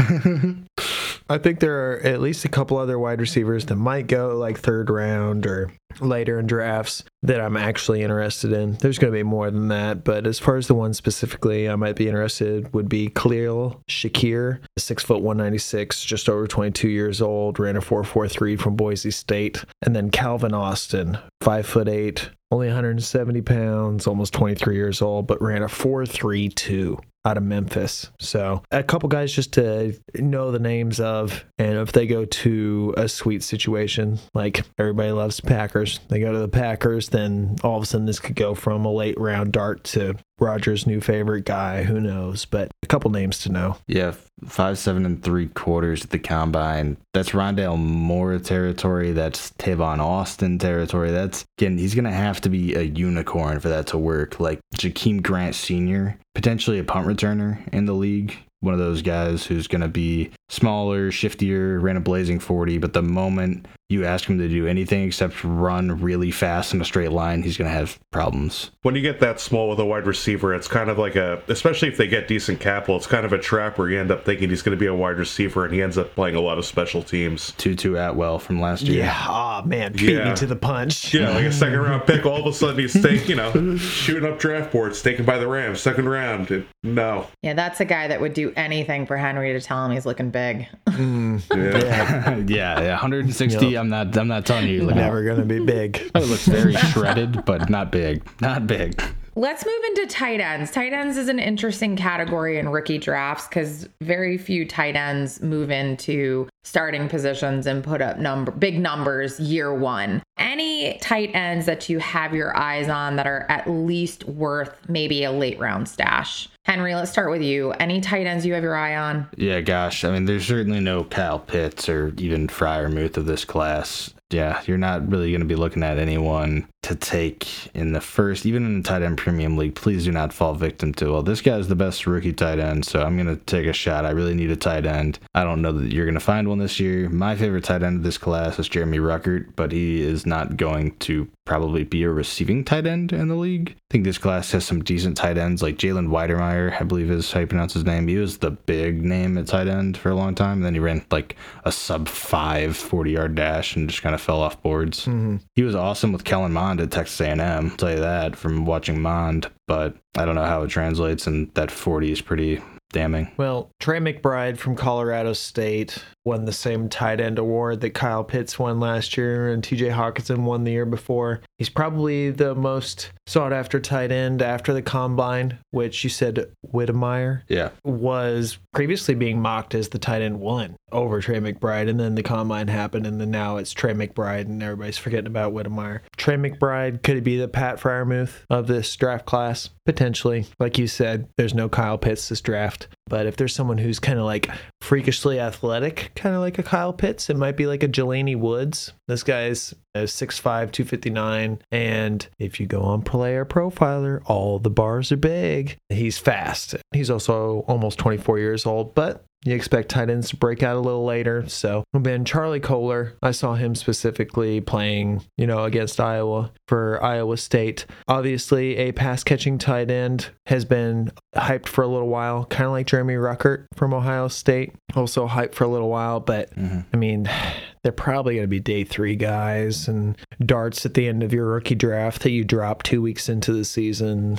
I think there are at least a couple other wide receivers that might go like third round or later in drafts that I'm actually interested in. There's going to be more than that, but as far as the one specifically I might be interested would be Khalil Shakir, six foot one ninety six, just over 22 years old, ran a 4.43 from Boise State, and then Calvin Austin, five foot eight. Only 170 pounds, almost 23 years old, but ran a 4.32 out of Memphis. So a couple guys just to know the names of, and if they go to a sweet situation, like everybody loves Packers. They go to the Packers, then all of a sudden this could go from a late round dart to Rodgers' new favorite guy. Who knows? But a couple names to know. Yeah, five, seven, and three quarters at the combine. That's Rondale Moore territory. That's Tavon Austin territory. That's again, he's gonna have to be a unicorn for that to work. Like Jakeem Grant Sr., potentially a punt returner in the league. One of those guys who's to be smaller, shiftier, ran a blazing 40, but the moment you ask him to do anything except run really fast in a straight line, he's going to have problems. When you get that small with a wide receiver, it's kind of like a, especially if they get decent capital, it's kind of a trap where you end up thinking he's going to be a wide receiver and he ends up playing a lot of special teams. Tutu Atwell from last year. Yeah, oh man, beat Yeah. me to the punch. Yeah, like a second round pick, all of a sudden he's taking, you know, shooting up draft boards, taken by the Rams, second round. It- no. Yeah, that's a guy that would do anything for Henry to tell him he's looking big. Mm. Yeah. Yeah, yeah, yeah, 160. Yep. I'm not. I'm not telling you. Like, never gonna be big. It looks very shredded, but not big. Not big. Let's move into tight ends. Tight ends is an interesting category in rookie drafts because very few tight ends move into starting positions and put up number big numbers year one. Any tight ends that you have your eyes on that are at least worth maybe a late round stash? Henry, let's start with you. Any tight ends you have your eye on? Yeah, gosh. I mean, there's certainly no Kyle Pitts or even Freiermuth of this class. Yeah, you're not really going to be looking at anyone to take in the first, even in the tight end premium league. Please do not fall victim to, well, this guy's the best rookie tight end, so I'm going to take a shot. I really need a tight end. I don't know that you're going to find one this year. My favorite tight end of this class is Jeremy Ruckert, but he is not going to probably be a receiving tight end in the league. I think this class has some decent tight ends, like Jalen Wydermyer, I believe is how you pronounce his name. He was the big name at tight end for a long time. And then he ran like a sub five 40 yard dash and just kind of fell off boards. Mm-hmm. He was awesome with Kellen Mond at Texas A&M. I'll tell you that from watching Mond, but I don't know how it translates. And that 40 is pretty damning. Well, Trey McBride from Colorado State won the same tight end award that Kyle Pitts won last year and TJ Hockenson won the year before. He's probably the most sought after tight end after the combine, which you said Wydermyer Yeah. was previously being mocked as the tight end one over Trey McBride, and then the combine happened, and then now it's Trey McBride, and everybody's forgetting about Wydermyer. Trey McBride could be the Pat Freiermuth of this draft class? Potentially, like you said, there's no Kyle Pitts this draft, that but if there's someone who's kind of like freakishly athletic, kind of like a Kyle Pitts, it might be like a Jelani Woods. This guy's uh, 6'5", 259, and if you go on Player Profiler, all the bars are big. He's fast. He's also almost 24 years old, but you expect tight ends to break out a little later. So, Ben Charlie Kolar, I saw him specifically playing, you know, against Iowa for Iowa State. Obviously, a pass catching tight end has been hyped for a little while, kind of like Jeremy Ruckert from Ohio State. Also hyped for a little while, but mm-hmm. I mean, they're probably going to be day three guys and darts at the end of your rookie draft that you drop two weeks into the season.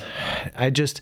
I just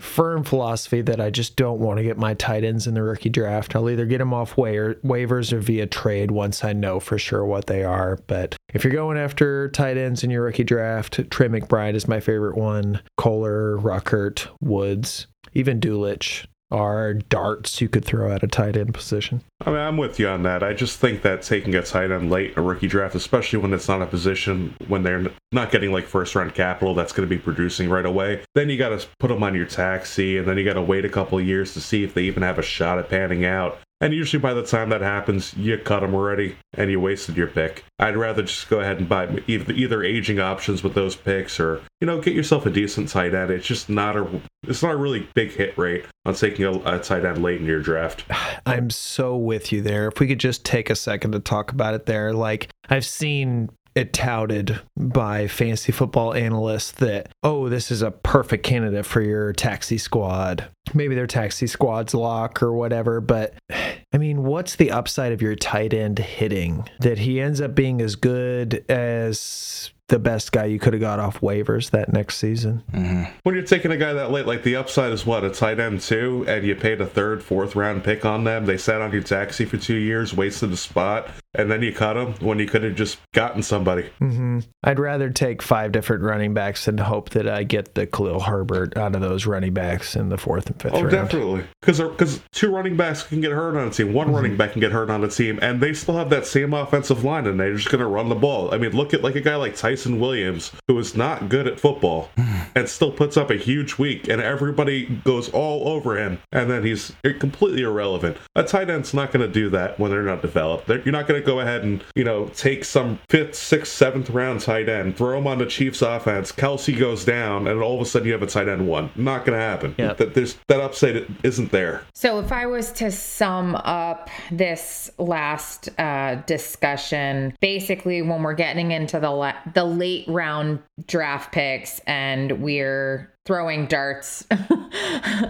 firm philosophy that I just don't want to get my tight ends in the rookie draft. I'll either get them off wa- waivers or via trade once I know for sure what they are. But if you're going after tight ends in your rookie draft, Trey McBride is my favorite one. Kolar, Ruckert, Woods, even Dulcich are darts you could throw at a tight end position. I mean, I'm with you on that. I just think that taking a tight end late in a rookie draft, especially when it's not a position when they're not getting like first round capital that's going to be producing right away, then you got to put them on your taxi, and then you got to wait a couple of years to see if they even have a shot at panning out. And usually by the time that happens, you cut them already, and you wasted your pick. I'd rather just go ahead and buy either, aging options with those picks, or you know, get yourself a decent tight end. It's just not a it's not a really big hit rate on taking a, a tight end late in your draft. I'm so with you there. If we could just take a second to talk about it there. Like, I've seen it touted by fantasy football analysts that, oh, this is a perfect candidate for your taxi squad. Maybe their taxi squad's lock or whatever, but I mean, what's the upside of your tight end hitting? That he ends up being as good as the best guy you could have got off waivers that next season. When you're taking a guy that late, like the upside is what a tight end too, and you paid a third, fourth round pick on them. They sat on your taxi for two years, wasted a spot, and then you cut them when you could have just gotten somebody. Mm-hmm. I'd rather take five different running backs than hope that I get the Khalil Herbert out of those running backs in the fourth and fifth Oh, round. definitely. Because because two running backs can get hurt on a team, one Mm-hmm. running back can get hurt on a team, and they still have that same offensive line, and they're just going to run the ball. I mean, look at like a guy like Ty'Son Williams, who is not good at football, and still puts up a huge week, and everybody goes all over him, and then he's completely irrelevant. A tight end's not going to do that when they're not developed. They're, you're not going to go ahead and you know take some fifth, sixth, seventh round tight end, throw him on the Chiefs' offense. Kelce goes down, and all of a sudden you have a tight end one. Not going to happen. Yep. That there's that upside isn't there. So, if I was to sum up this last uh, discussion, basically, when we're getting into the la- the late round draft picks and we're throwing darts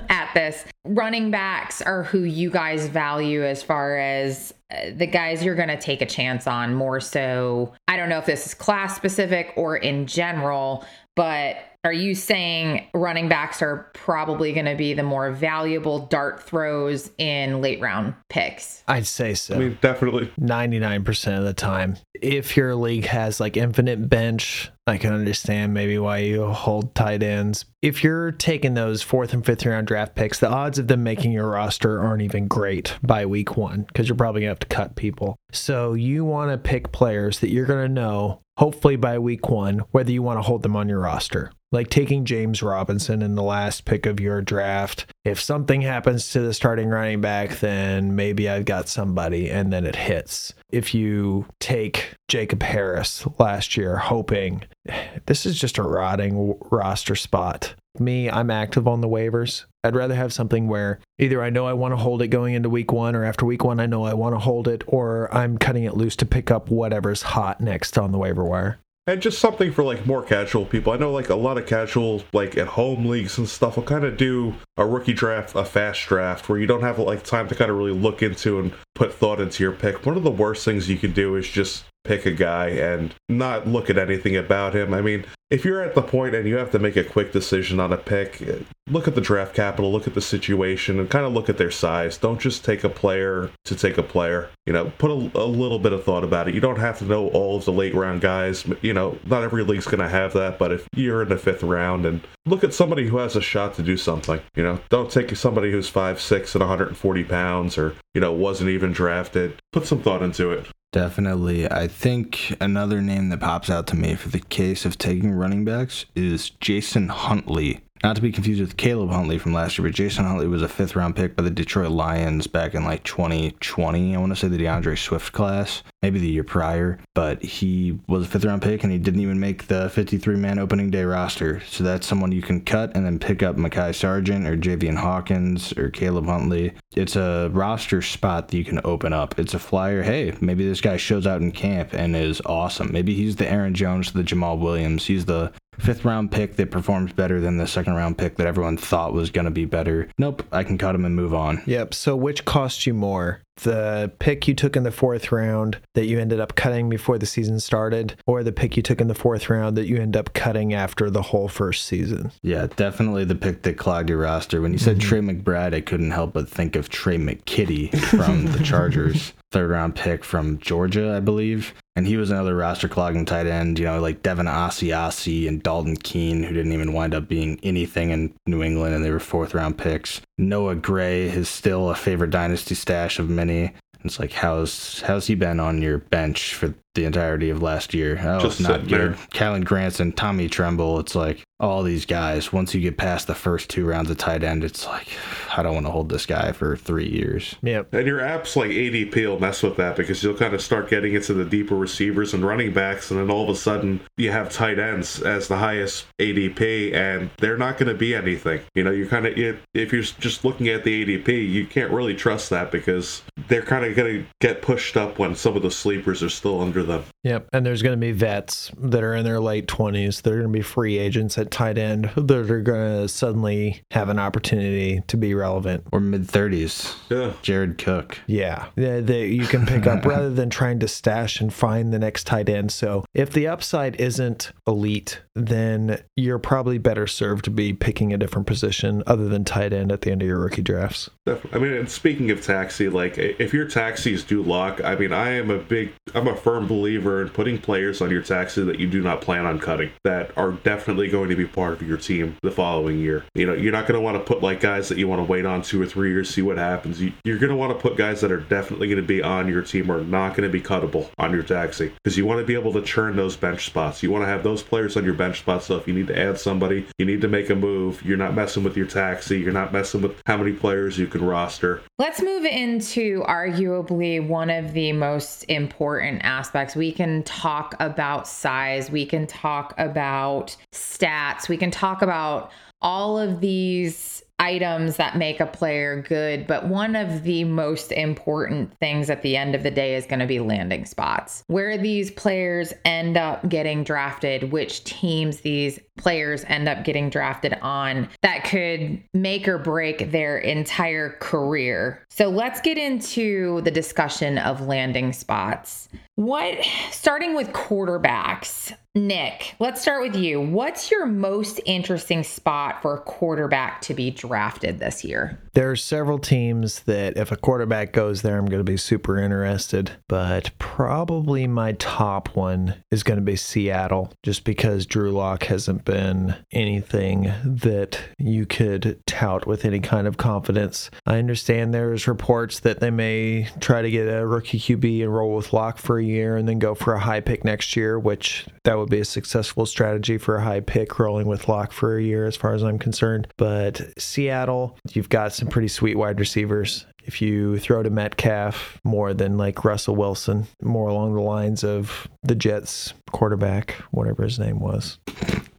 at this, running backs are who you guys value as far as uh, the guys you're going to take a chance on more so. I don't know if this is class specific or in general, but are you saying running backs are probably going to be the more valuable dart throws in late round picks? I'd say so. I mean, definitely. 99% of the time. If your league has like infinite bench, I can understand maybe why you hold tight ends. If you're taking those fourth and fifth round draft picks, the odds of them making your roster aren't even great by week one because you're probably going to have to cut people. So you want to pick players that you're going to know, hopefully by week one, whether you want to hold them on your roster. Like taking James Robinson in the last pick of your draft. If something happens to the starting running back, then maybe I've got somebody and then it hits. If you take Jacob Harris last year, hoping this is just a rotting roster spot. Me, I'm active on the waivers. I'd rather have something where either I know I want to hold it going into week one, or after week one, I know I want to hold it, or I'm cutting it loose to pick up whatever's hot next on the waiver wire. And just something for like more casual people. I know like a lot of casual like at home leagues and stuff will kind of do a rookie draft, a fast draft where you don't have like time to kind of really look into and put thought into your pick. One of the worst things you can do is just pick a guy and not look at anything about him. I mean, if you're at the point and you have to make a quick decision on a pick, eh, look at the draft capital, look at the situation, and kind of look at their size. Don't just take a player to take a player. You know, put a, a little bit of thought about it. You don't have to know all of the late round guys. You know, not every league's going to have that, but if you're in the fifth round and look at somebody who has a shot to do something, you know, don't take somebody who's five six and 140 pounds or you know wasn't even drafted. Put some thought into it. Definitely. I think another name that pops out to me for the case of taking running backs is Jason Huntley. Not to be confused with Caleb Huntley from last year, but Jason Huntley was a fifth round pick by the Detroit Lions back in like 2020. I want to say the D'Andre Swift class, maybe the year prior, but he was a fifth round pick and he didn't even make the 53 man opening day roster. So that's someone you can cut and then pick up Mekhi Sargent or Javian Hawkins or Caleb Huntley. It's a roster spot that you can open up. It's a flyer. Hey, maybe this guy shows out in camp and is awesome. Maybe he's the Aaron Jones the Jamaal Williams. He's the fifth round pick that performs better than the second round pick that everyone thought was going to be better. Nope, I can cut him and move on. Yep. So which cost you more? The pick you took in the fourth round that you ended up cutting before the season started, or the pick you took in the fourth round that you end up cutting after the whole first season? Yeah, definitely the pick that clogged your roster. When you said mm-hmm. Trey McBride, I couldn't help but think of Tre' McKitty from the Chargers. Third round pick from Georgia, I believe. And he was another roster clogging tight end, you know, like Devin Asiasi and Dalton Keene, who didn't even wind up being anything in New England, and they were fourth round picks. Noah Gray is still a favorite dynasty stash of many. It's like how's how's he been on your bench for the entirety of last year? Oh, Just not sitting there. good. Kylen Granson, Tommy Tremble. It's like all these guys. Once you get past the first two rounds of tight end, it's like I don't want to hold this guy for three years. Yep. And your apps like ADP will mess with that because you'll kind of start getting into the deeper receivers and running backs, and then all of a sudden you have tight ends as the highest ADP, and they're not going to be anything. You know, you're kind of if you're just looking at the ADP, you can't really trust that because they're kind of going to get pushed up when some of the sleepers are still under them. Yep. And there's going to be vets that are in their late 20s. They're going to be free agents at tight end that are going to suddenly have an opportunity to be relevant. Or mid thirties. Yeah. Jared Cook. Yeah, that that you can pick up rather than trying to stash and find the next tight end. So if the upside isn't elite, then you're probably better served to be picking a different position other than tight end at the end of your rookie drafts. Definitely. I mean, and speaking of taxi, like if your taxis do lock, I mean, I am a big, I'm a firm believer in putting players on your taxi that you do not plan on cutting that are definitely going to be part of your team the following year. You know, you're not going to want to put like guys that you want to wait on two or three years, see what happens. You, you're going to want to put guys that are definitely going to be on your team or not going to be cuttable on your taxi because you want to be able to churn those bench spots. You want to have those players on your bench spots. So if you need to add somebody, you need to make a move. You're not messing with your taxi. You're not messing with how many players you can roster. Let's move into arguably one of the most important aspects. We can talk about size, we can talk about stats, we can talk about all of these items that make a player good, but one of the most important things at the end of the day is going to be landing spots. Where these players end up getting drafted, which teams these players end up getting drafted on that could make or break their entire career. So let's get into the discussion of landing spots. What, starting with quarterbacks, Nick, let's start with you. What's your most interesting spot for a quarterback to be drafted this year? There are several teams that if a quarterback goes there, I'm going to be super interested. But probably my top one is going to be Seattle, just because Drew Lock hasn't been anything that you could tout with any kind of confidence. I understand there's reports that they may try to get a rookie QB and roll with Lock for a year and then go for a high pick next year, which that would be a successful strategy for a high pick rolling with Lock for a year, as far as I'm concerned. But Seattle, you've got some pretty sweet wide receivers. If you throw to Metcalf more than like Russell Wilson, more along the lines of the Jets quarterback, whatever his name was.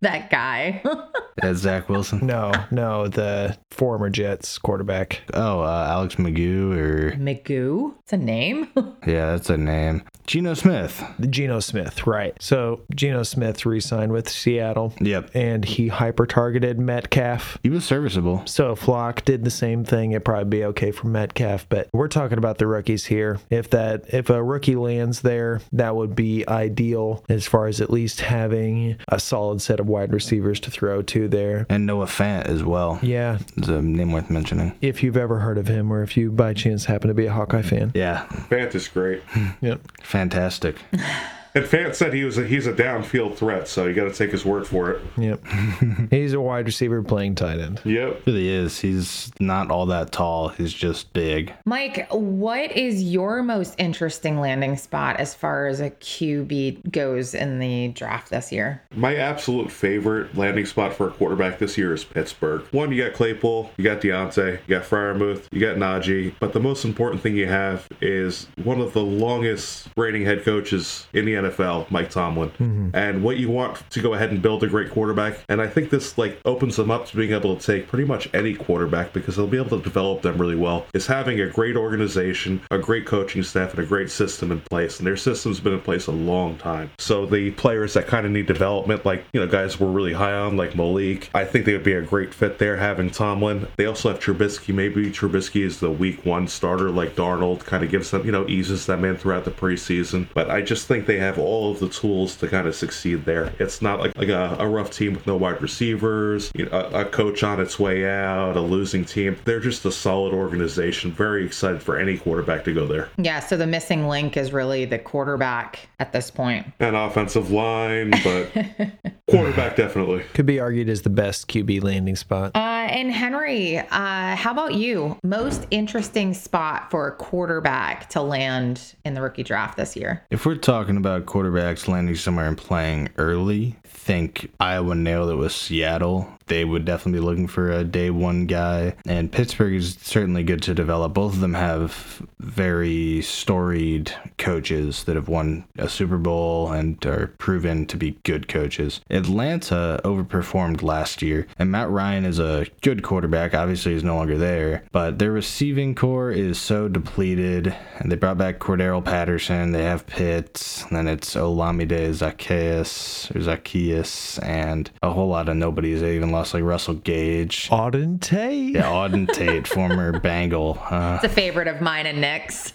That guy. That's Zach Wilson. No, no, the former Jets quarterback. Oh, uh, Alex Magoo or Magoo? It's a name? yeah, that's a name. Geno Smith. Geno Smith, right. So Geno Smith re signed with Seattle. Yep. And he hyper targeted Metcalf. He was serviceable. So if Flock did the same thing, it'd probably be okay for Metcalf. But we're talking about the rookies here. If that if a rookie lands there, that would be ideal as far as at least having a solid set of wide receivers to throw to there. And Noah Fant as well. Yeah. It's a name worth mentioning. If you've ever heard of him or if you by chance happen to be a Hawkeye fan. Yeah. Fant is great. Yep. Fantastic. And Fant said he was a, he's a downfield threat, so you got to take his word for it. Yep. He's a wide receiver playing tight end. Yep. really is. He's not all that tall. He's just big. Mike, what is your most interesting landing spot as far as a QB goes in the draft this year? My absolute favorite landing spot for a quarterback this year is Pittsburgh. One, you got Claypool, you got Diontae, you got Freiermuth, you got Najee, but the most important thing you have is one of the longest reigning head coaches in the NFL, Mike Tomlin. Mm-hmm. And what you want to go ahead and build a great quarterback. And I think this like opens them up to being able to take pretty much any quarterback because they'll be able to develop them really well. Is having a great organization, a great coaching staff, and a great system in place. And their system's been in place a long time. So the players that kind of need development, like you know, guys we're really high on, like Malik, I think they would be a great fit there. Having Tomlin, they also have Trubisky. Maybe Trubisky is the week one starter, like Darnold, kind of gives them, you know, eases them in throughout the preseason. But I just think they have all of the tools to kind of succeed there. It's not like like a, a rough team with no wide receivers, you know, a, a coach on its way out, a losing team. They're just a solid organization. Very excited for any quarterback to go there. Yeah, so the missing link is really the quarterback at this point. An offensive line, but quarterback definitely. Could be argued as the best QB landing spot. Uh, and Henry, uh, how about you? Most interesting spot for a quarterback to land in the rookie draft this year? If we're talking about quarterbacks landing somewhere and playing early, think Iowa nailed it with Seattle. They would definitely be looking for a day one guy. And Pittsburgh is certainly good to develop. Both of them have very storied coaches that have won a Super Bowl and are proven to be good coaches. Atlanta overperformed last year, and Matt Ryan is a good quarterback. Obviously, he's no longer there, but their receiving core is so depleted. And they brought back Cordarrelle Patterson. They have Pitts. And then it's Olamide Zaccheaus Zaccheaus and a whole lot of nobodies. They even lost like Russell Gage. Auden Tate. Yeah, Auden Tate, former Bengal. Uh, It's a favorite of mine and Nick's.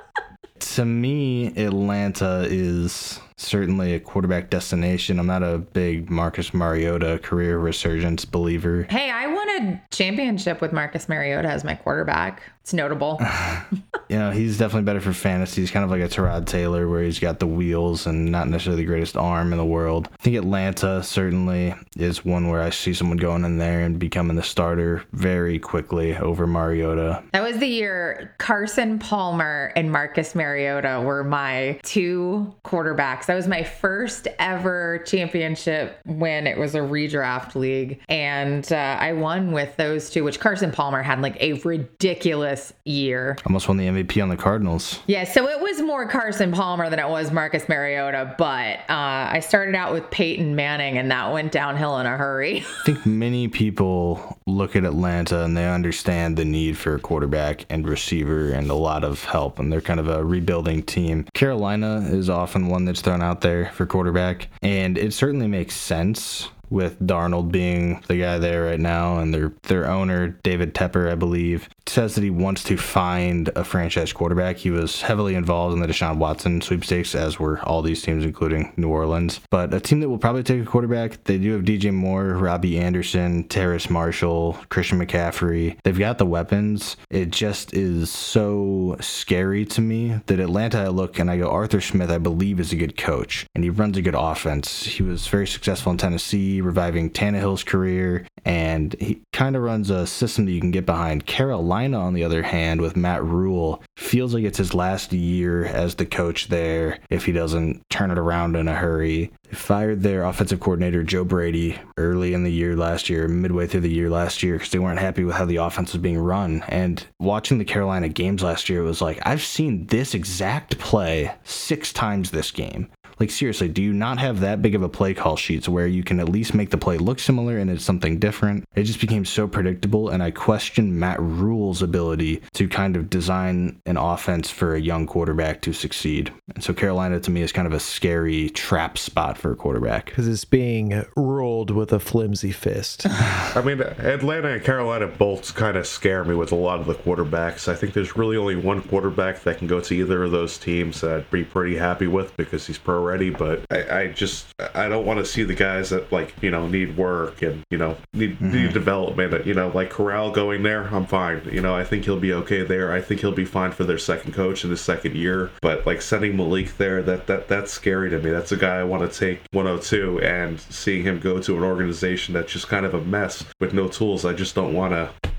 to me, Atlanta is certainly a quarterback destination. I'm not a big Marcus Mariota career resurgence believer. Hey, I won a championship with Marcus Mariota as my quarterback. It's notable. you know, he's definitely better for fantasy. He's kind of like a Tyrod Taylor, where he's got the wheels and not necessarily the greatest arm in the world. I think Atlanta certainly is one where I see someone going in there and becoming the starter very quickly over Mariota. That was the year Carson Palmer and Marcus Mariota were my two quarterbacks. That was my first ever championship when it was a redraft league. And uh, I won with those two, which Carson Palmer had like a ridiculous year. Almost won the MVP on the Cardinals. Yeah, so it was more Carson Palmer than it was Marcus Mariota, but uh, I started out with Peyton Manning and that went downhill in a hurry. I think many people look at Atlanta and they understand the need for a quarterback and receiver and a lot of help, and they're kind of a rebuilding team. Carolina is often one that's thrown out there for quarterback, and it certainly makes sense with Darnold being the guy there right now, and their their owner David Tepper, I believe, says that he wants to find a franchise quarterback. He was heavily involved in the Deshaun Watson sweepstakes, as were all these teams, including New Orleans. But a team that will probably take a quarterback, they do have DJ Moore, Robbie Anderson, Terrace Marshall, Christian McCaffrey. They've got the weapons. It just is so scary to me that Atlanta, I look and I go, Arthur Smith, I believe, is a good coach, and he runs a good offense. He was very successful in Tennessee, reviving Tannehill's career, and he kind of runs a system that you can get behind. Carolina, on the other hand, with Matt Rhule, feels like it's his last year as the coach there if he doesn't turn it around in a hurry. They fired their offensive coordinator, Joe Brady, early in the year last year, midway through the year last year, because they weren't happy with how the offense was being run. And watching the Carolina games last year, it was like, I've seen this exact play six times this game. Like, seriously, do you not have that big of a play call sheets where you can at least make the play look similar and it's something different? It just became so predictable, and I question Matt Rhule's ability to kind of design an offense for a young quarterback to succeed. And so, Carolina to me is kind of a scary trap spot for a quarterback. Because it's being ruled with a flimsy fist. I mean, Atlanta and Carolina both kind of scare me with a lot of the quarterbacks. I think there's really only one quarterback that can go to either of those teams that I'd be pretty happy with because he's pro already, but I, I just I don't want to see the guys that like you know need work and you know need Mm-hmm. need development. You know, like Corral going there, I'm fine. You know, I think he'll be okay there. I think he'll be fine for their second coach in his second year. But like sending Malik there, that that that's scary to me. That's a guy I want to take 102 and seeing him go to an organization that's just kind of a mess with no tools. I just don't want to.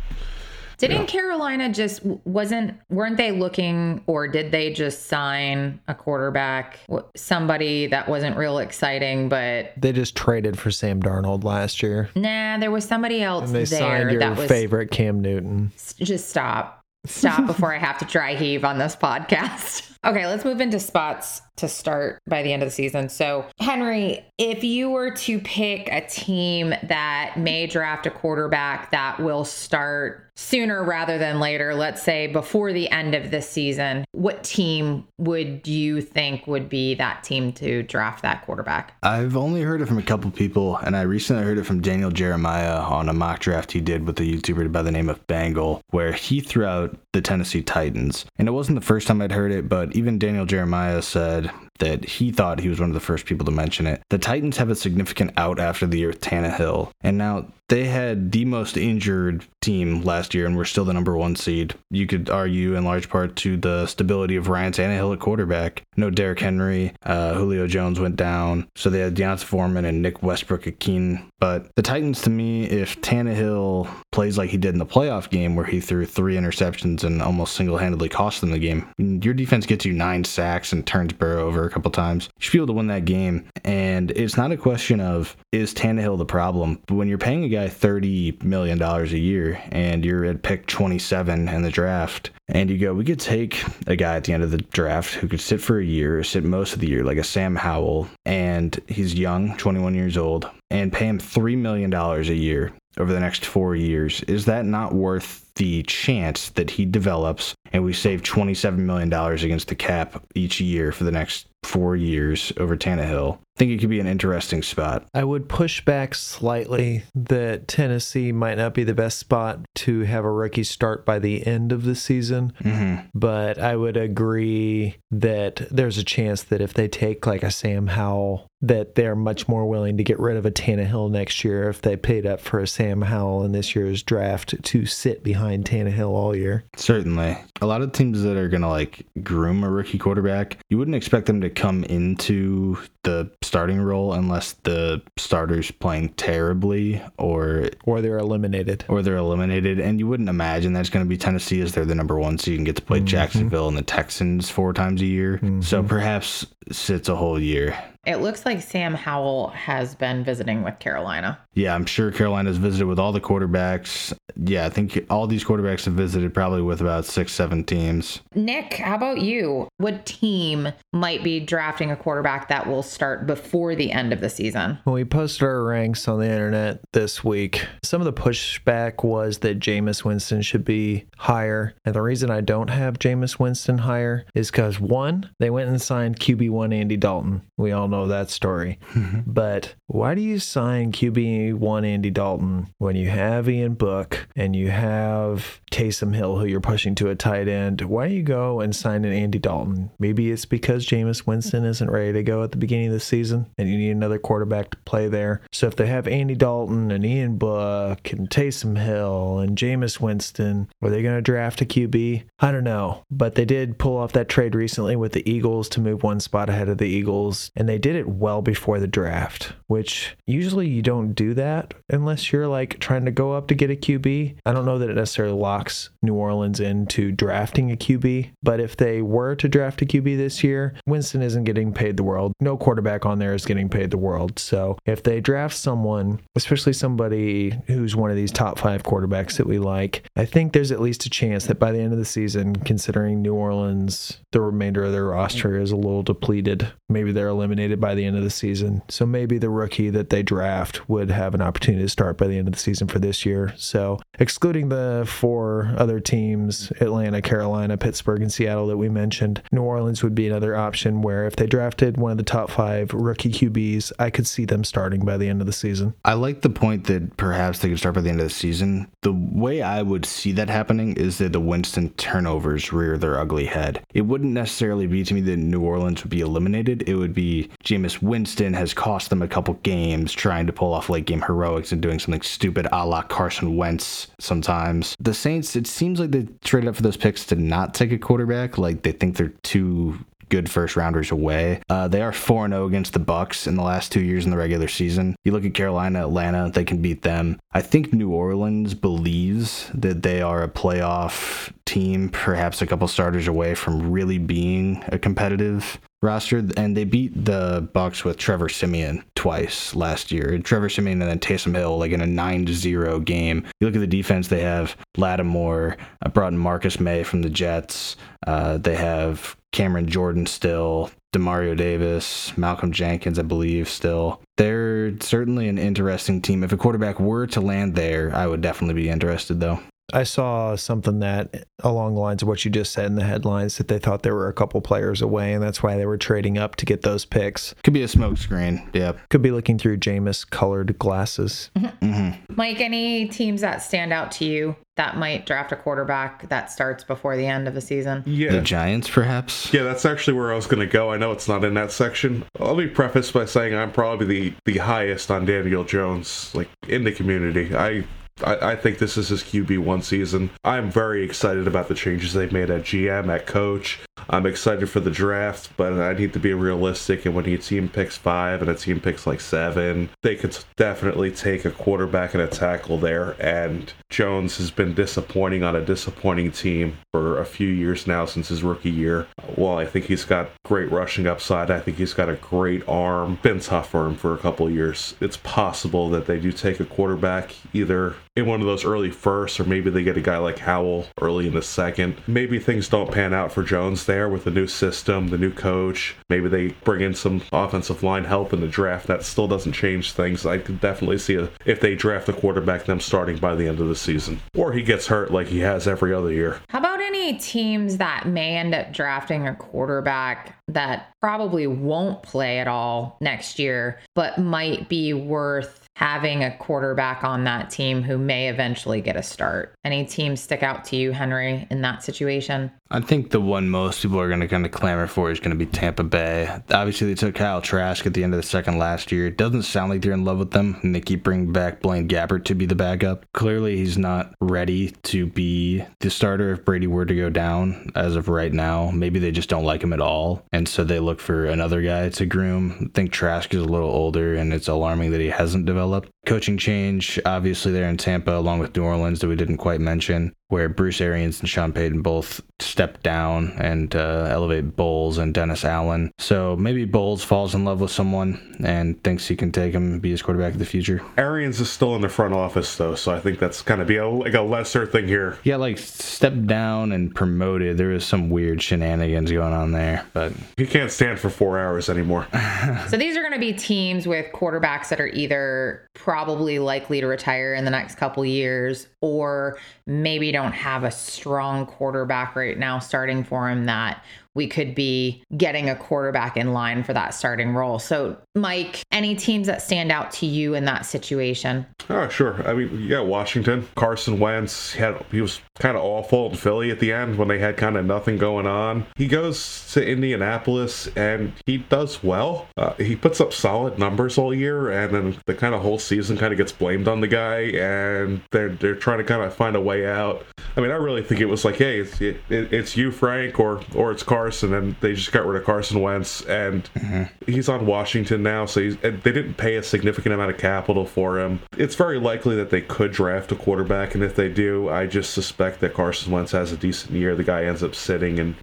Didn't Carolina just wasn't weren't they looking or did they just sign a quarterback somebody that wasn't real exciting but they just traded for Sam Darnold last year. nah there was somebody else And they there signed your that was favorite Cam Newton. Just stop stop before I have to dry heave on this podcast. Okay, let's move into spots to start by the end of the season. So, Henry, if you were to pick a team that may draft a quarterback that will start sooner rather than later, let's say before the end of the season, what team would you think would be that team to draft that quarterback? I've only heard it from a couple people, and I recently heard it from Daniel Jeremiah on a mock draft he did with a YouTuber by the name of Bangle, where he threw out the Tennessee Titans. And it wasn't the first time I'd heard it, but even Daniel Jeremiah said that he thought he was one of the first people to mention it. The Titans have a significant out after the year with Tannehill, and now they had the most injured team last year and were still the number one seed. You could argue in large part to the stability of Ryan Tannehill at quarterback. No Derrick Henry, uh, Julio Jones went down, so they had D'Onta Foreman and Nick Westbrook-Ikhine. But the Titans, to me, if Tannehill plays like he did in the playoff game where he threw three interceptions and almost single-handedly cost them the game, your defense gets you nine sacks and turns Burrow over a couple times. You should be able to win that game. And it's not a question of is Tannehill the problem, but when you're paying a guy thirty million dollars a year and you're at pick 27 in the draft, and you go, we could take a guy at the end of the draft who could sit for a year, or sit most of the year, like a Sam Howell, and he's young, 21 years old, and pay him $3 million a year over the next four years. Is that not worth the chance that he develops and we save $27 million against the cap each year for the next four years over Tannehill, I think it could be an interesting spot. I would push back slightly that Tennessee might not be the best spot to have a rookie start by the end of the season, Mm-hmm. but I would agree that there's a chance that if they take like a Sam Howell, that they're much more willing to get rid of a Tannehill next year if they paid up for a Sam Howell in this year's draft to sit behind Tannehill all year. Certainly. A lot of teams that are going to like groom a rookie quarterback, you wouldn't expect them to come into the starting role unless the starter's playing terribly or Or they're eliminated. or they're eliminated and you wouldn't imagine that's going to be Tennessee as they're the number 1 seed and get to play mm-hmm. Jacksonville and the Texans four times a year. Mm-hmm. So perhaps sits a whole year. It looks like Sam Howell has been visiting with Carolina. Yeah, I'm sure Carolina's visited with all the quarterbacks. Yeah, I think all these quarterbacks have visited probably with about 6 7 teams. Nick, how about you? What team might be drafting a quarterback that will start before the end of the season? When we posted our ranks on the internet this week, some of the pushback was that Jameis Winston should be higher. And the reason I don't have Jameis Winston higher is because one, they went and signed QB1 Andy Dalton. We all know that story. Mm-hmm. but why do you sign QB1 Andy Dalton when you have Ian Book and you have Taysom Hill, who you're pushing to a tight end? Why do you go and sign an Andy Dalton? Maybe it's because Jameis Winston isn't ready to go at the beginning of the season and you need another quarterback to play there. So if they have Andy Dalton and Ian Book and Taysom Hill and Jameis Winston, are they going to draft a QB? I don't know. But they did pull off that trade recently with the Eagles to move one spot ahead of the Eagles, and they did it well before the draft, which usually you don't do that unless you're like trying to go up to get a QB. I don't know that it necessarily locks New Orleans into drafting a QB, but if they were to draft a QB this year, Winston isn't getting paid the world. No quarterback on there is getting paid the world. So if they draft someone, especially somebody who's one of these top five quarterbacks that we like, I think there's at least a chance that by the end of the season, considering New Orleans, the remainder of their roster is a little depleted, maybe they're eliminated by the end of the season. So maybe the rookie that they draft would have an opportunity to start by the end of the season for this year. So excluding the four other teams, Atlanta, Carolina, Pittsburgh, and Seattle that we mentioned, New Orleans would be another option where if they drafted one of the top five rookie QBs, I could see them starting by the end of the season. I like the point that perhaps they could start by the end of the season. The way I would see that happening is that the Winston turnovers rear their ugly head. It wouldn't necessarily be to me that New Orleans would be eliminated. It would be Jameis Winston has cost them a couple games trying to pull off late game heroics and doing something stupid a la Carson Wentz sometimes. The Saints, it seems like they traded up for those picks to not take a quarterback. Like they think they're two good first rounders away. Uh, they are 4 0 against the Bucks in the last two years in the regular season. You look at Carolina, Atlanta, they can beat them. I think New Orleans believes that they are a playoff team, perhaps a couple starters away from really being a competitive roster and they beat the bucks with trevor siemian twice last year. Trevor siemian and then taysom hill like in a 9-0 game. You look at the defense they have lattimore uh, brought in marcus maye from the jets. Uh, they have cameron jordan still demario davis malcolm jenkins i believe still. They're certainly an interesting team. If a quarterback were to land there i would definitely be interested though I saw something that along the lines of what you just said in the headlines that they thought there were a couple players away, and that's why they were trading up to get those picks. could be a smokescreen. yeah Could be looking through Jameis colored glasses. Mm-hmm. Mm-hmm. Mike, any teams that stand out to you that might draft a quarterback that starts before the end of the season? Yeah. The giants perhaps Yeah, that's actually where I was going to go. I know it's not in that section. Let me preface by saying I'm probably the, the highest on Daniel Jones, like in the community. I, I I think this is his QB one season. I'm very excited about the changes they've made at GM, at coach. I'm excited for the draft, but I need to be realistic. And when a team picks five and a team picks like seven, they could definitely take a quarterback and a tackle there. And Jones has been disappointing on a disappointing team for a few years now since his rookie year. Well, I think he's got great rushing upside. I think he's got a great arm. Been tough for him for a couple years. It's possible that they do take a quarterback either in one of those early firsts, or maybe they get a guy like Howell early in the second. Maybe things don't pan out for Jones there with the new system, the new coach. Maybe they bring in some offensive line help in the draft. That still doesn't change things. I could definitely see a, if they draft a quarterback, them starting by the end of the season, or he gets hurt like he has every other year. How about any teams that may end up drafting a quarterback that probably won't play at all next year, but might be worth having a quarterback on that team who may eventually get a start. Any teams stick out to you, Henry, in that situation? I think the one most people are going to kind of clamor for is going to be Tampa Bay. Obviously, they took Kyle Trask at the end of the second last year. It doesn't sound like they're in love with them, and they keep bringing back Blaine Gabbert to be the backup. Clearly, he's not ready to be the starter if Brady were to go down as of right now. Maybe they just don't like him at all, and so they look for another guy to groom. I think Trask is a little older, and it's alarming that he hasn't developed developed. Coaching change, obviously, there in Tampa, along with New Orleans, that we didn't quite mention where Bruce Arians and Sean Payton both step down and uh, elevate Bowles and Dennis Allen. So maybe Bowles falls in love with someone and thinks he can take him and be his quarterback of the future. Arians is still in the front office though, so I think that's kind of be a, like a lesser thing here. Yeah, like stepped down and promoted. There is some weird shenanigans going on there, but he can't stand for four hours anymore. so these are going to be teams with quarterbacks that are either probably likely to retire in the next couple years or maybe don't have a strong quarterback right now starting for him that we could be getting a quarterback in line for that starting role. So, Mike, any teams that stand out to you in that situation? Oh, sure. I mean, yeah, Washington, Carson Wentz had he was kind of awful in Philly at the end when they had kind of nothing going on. He goes to Indianapolis and he does well. Uh, he puts up solid numbers all year, and then the kind of whole season kind of gets blamed on the guy, and they're they're trying to kind of find a way out. I mean, I really think it was like, hey, it's it, it's you, Frank, or or it's Carson, and they just got rid of Carson Wentz, and mm-hmm. he's on Washington now, so they didn't pay a significant amount of capital for him. It's very likely that they could draft a quarterback, and if they do, I just suspect that Carson Wentz has a decent year. The guy ends up sitting and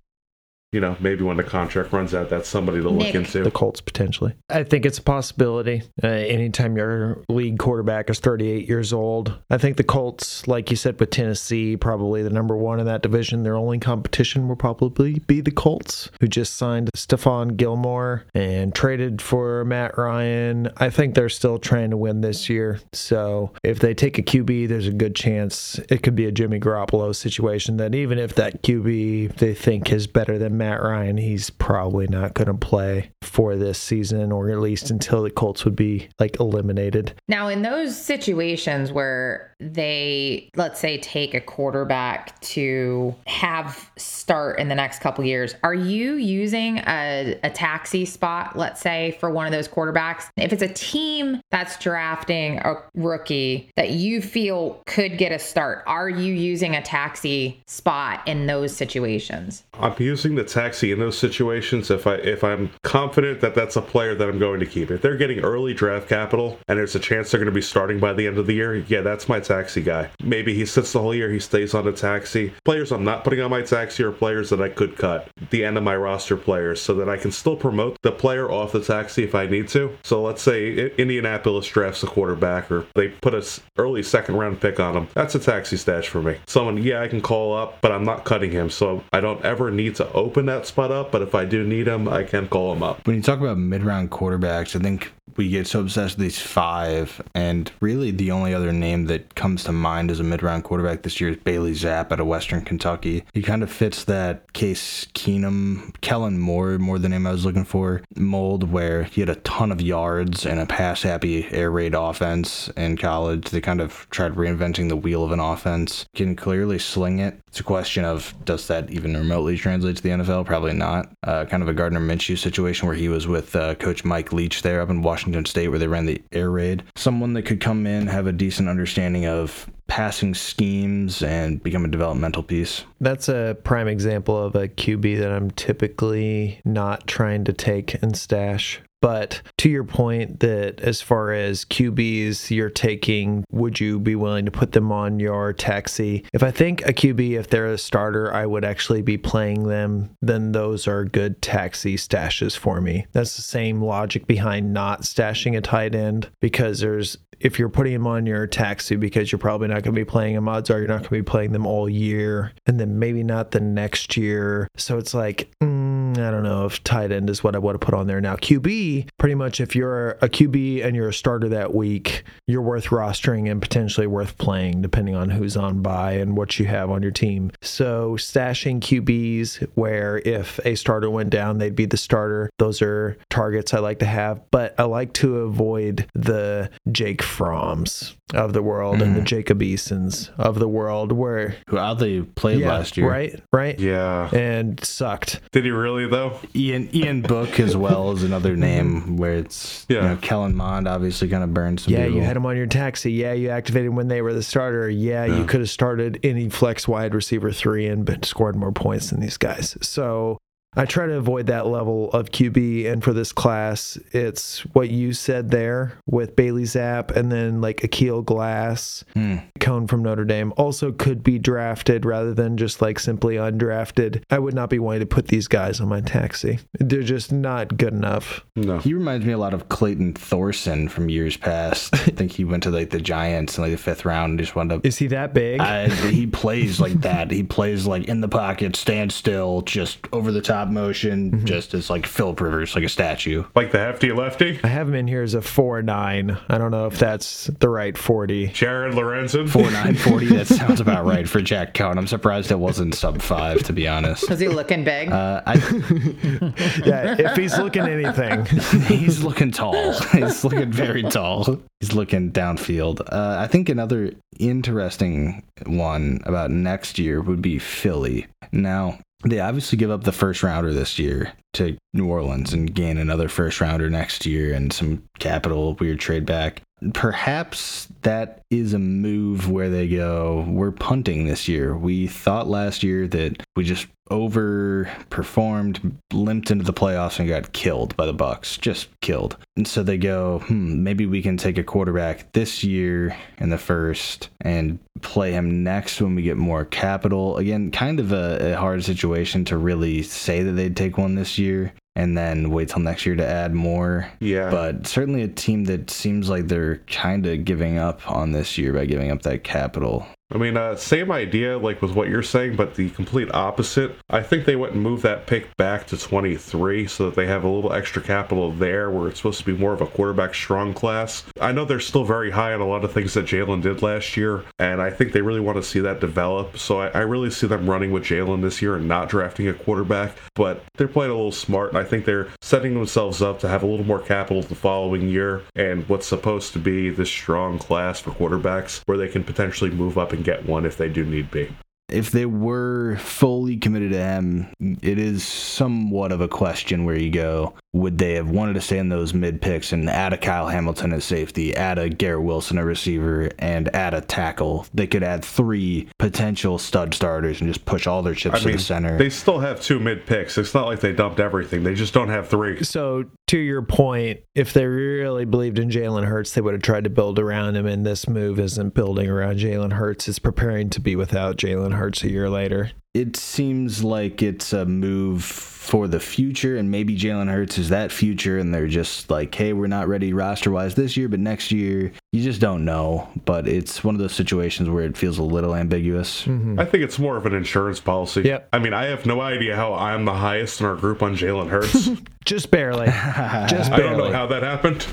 you know, maybe when the contract runs out, that's somebody to look Nick. into. The Colts potentially. I think it's a possibility. Uh, anytime your league quarterback is 38 years old, I think the Colts, like you said, with Tennessee, probably the number one in that division. Their only competition will probably be the Colts, who just signed Stephon Gilmore and traded for Matt Ryan. I think they're still trying to win this year. So if they take a QB, there's a good chance it could be a Jimmy Garoppolo situation. That even if that QB they think is better than Matt Ryan, he's probably not going to play for this season or at least until the Colts would be like eliminated. Now, in those situations where they, let's say, take a quarterback to have start in the next couple years, are you using a, a taxi spot, let's say, for one of those quarterbacks? If it's a team that's drafting a rookie that you feel could get a start, are you using a taxi spot in those situations? I'm using the taxi in those situations if I if I'm confident that that's a player that I'm going to keep. If they're getting early draft capital and there's a chance they're going to be starting by the end of the year, yeah, that's my taxi guy. Maybe he sits the whole year, he stays on the taxi. Players I'm not putting on my taxi are players that I could cut. The end of my roster players so that I can still promote the player off the taxi if I need to. So let's say Indianapolis drafts a quarterback or they put a early second round pick on him. That's a taxi stash for me. Someone, yeah, I can call up, but I'm not cutting him. So I don't ever need to open that spot up, but if I do need him, I can call him up. When you talk about mid round quarterbacks, I think we get so obsessed with these five, and really the only other name that comes to mind as a mid round quarterback this year is Bailey Zappe out of Western Kentucky. He kind of fits that Case Keenum, Kellen Moore, more the name I was looking for, mold where he had a ton of yards and a pass happy air raid offense in college. They kind of tried reinventing the wheel of an offense. Can clearly sling it. It's a question of does that even remotely translate to the NFL? Probably not. Uh, kind of a Gardner Minshew situation where he was with uh, Coach Mike Leach there up in Washington State where they ran the air raid. Someone that could come in, have a decent understanding of passing schemes and become a developmental piece. That's a prime example of a QB that I'm typically not trying to take and stash. But to your point, that as far as QBs you're taking, would you be willing to put them on your taxi? If I think a QB, if they're a starter, I would actually be playing them, then those are good taxi stashes for me. That's the same logic behind not stashing a tight end because there's if you're putting them on your taxi because you're probably not going to be playing him, odds are you're not going to be playing them all year, and then maybe not the next year. So it's like, mm, I don't know if tight end is what I would have put on there. Now QB, pretty much if you're a QB and you're a starter that week, you're worth rostering and potentially worth playing depending on who's on by and what you have on your team. So stashing QBs where if a starter went down, they'd be the starter. Those are targets I like to have, but I like to avoid the Jake Fromms of the world and the mm-hmm. Jacob Easons of the world where Who how they played yeah, last year. right? Right? Yeah. And sucked. Did he really though? Ian Ian Book as well is another mm-hmm. name where it's Yeah. you know Kellen Mond obviously kind of burned some Yeah, people. you had him on your taxi. Yeah, you activated when they were the starter. Yeah, you could have started any flex wide receiver three and been scored more points than these guys. So I try to avoid that level of QB. And for this class, it's what you said there with Bailey Zappe and then like Akil Glass, hmm. Cone from Notre Dame, also could be drafted rather than just like simply undrafted. I would not be wanting to put these guys on my taxi. They're just not good enough. No. He reminds me a lot of Clayton Thorson from years past. I think he went to like the Giants in like the fifth round and just wound up Is he that big? I, he plays like that. He plays like in the pocket, stand still, just over the top motion, just as like Philip Rivers, like a statue. Like the hefty lefty? I have him in here as a four nine. I don't know if that's the right forty. Jared Lorenzen? Four nine forty. That sounds about right for Jack Coan. I'm surprised it wasn't sub five, to be honest. Was he looking big? Uh, I, Yeah, if he's looking anything, he's looking tall. He's looking very tall. He's looking downfield. Uh, I think another interesting one about next year would be Philly. Now, they obviously give up the first rounder this year to New Orleans and gain another first rounder next year and some capital, weird trade back. Perhaps that is a move where they go, we're punting this year. We thought last year that we just overperformed, limped into the playoffs and got killed by the Bucks, just killed. And so they go, hmm, maybe we can take a quarterback this year in the first and play him next when we get more capital. Again, kind of a, a hard situation to really say that they'd take one this year and then wait till next year to add more. Yeah. But certainly a team that seems like they're kind of giving up on this year by giving up that capital. I mean, uh, same idea, like with what you're saying, but the complete opposite. I think they went and moved that pick back to 23 so that they have a little extra capital there where it's supposed to be more of a quarterback strong class. I know they're still very high on a lot of things that Jalen did last year, and I think they really want to see that develop. So I, I really see them running with Jalen this year and not drafting a quarterback, but they're playing a little smart, and I think they're setting themselves up to have a little more capital the following year and what's supposed to be this strong class for quarterbacks where they can potentially move up and get one if they do need be. If they were fully committed to him, it is somewhat of a question where you go, would they have wanted to stay in those mid picks and add a Kyle Hamilton at safety, add a Garrett Wilson a receiver, and add a tackle? They could add three potential stud starters and just push all their chips I to mean, the center. they still have two mid picks. It's not like they dumped everything. They just don't have three. so to your point, if they really believed in Jalen Hurts, they would have tried to build around him. And this move isn't building around Jalen Hurts; it's preparing to be without Jalen Hurts a year later. It seems like it's a move for the future, and maybe Jalen Hurts is that future, and they're just like, hey, we're not ready roster wise this year, but next year, you just don't know. But it's one of those situations where it feels a little ambiguous. Mm-hmm. I think it's more of an insurance policy. Yep. I mean, I have no idea how I'm the highest in our group on Jalen Hurts. Just barely. Just barely. I don't know barely. how that happened.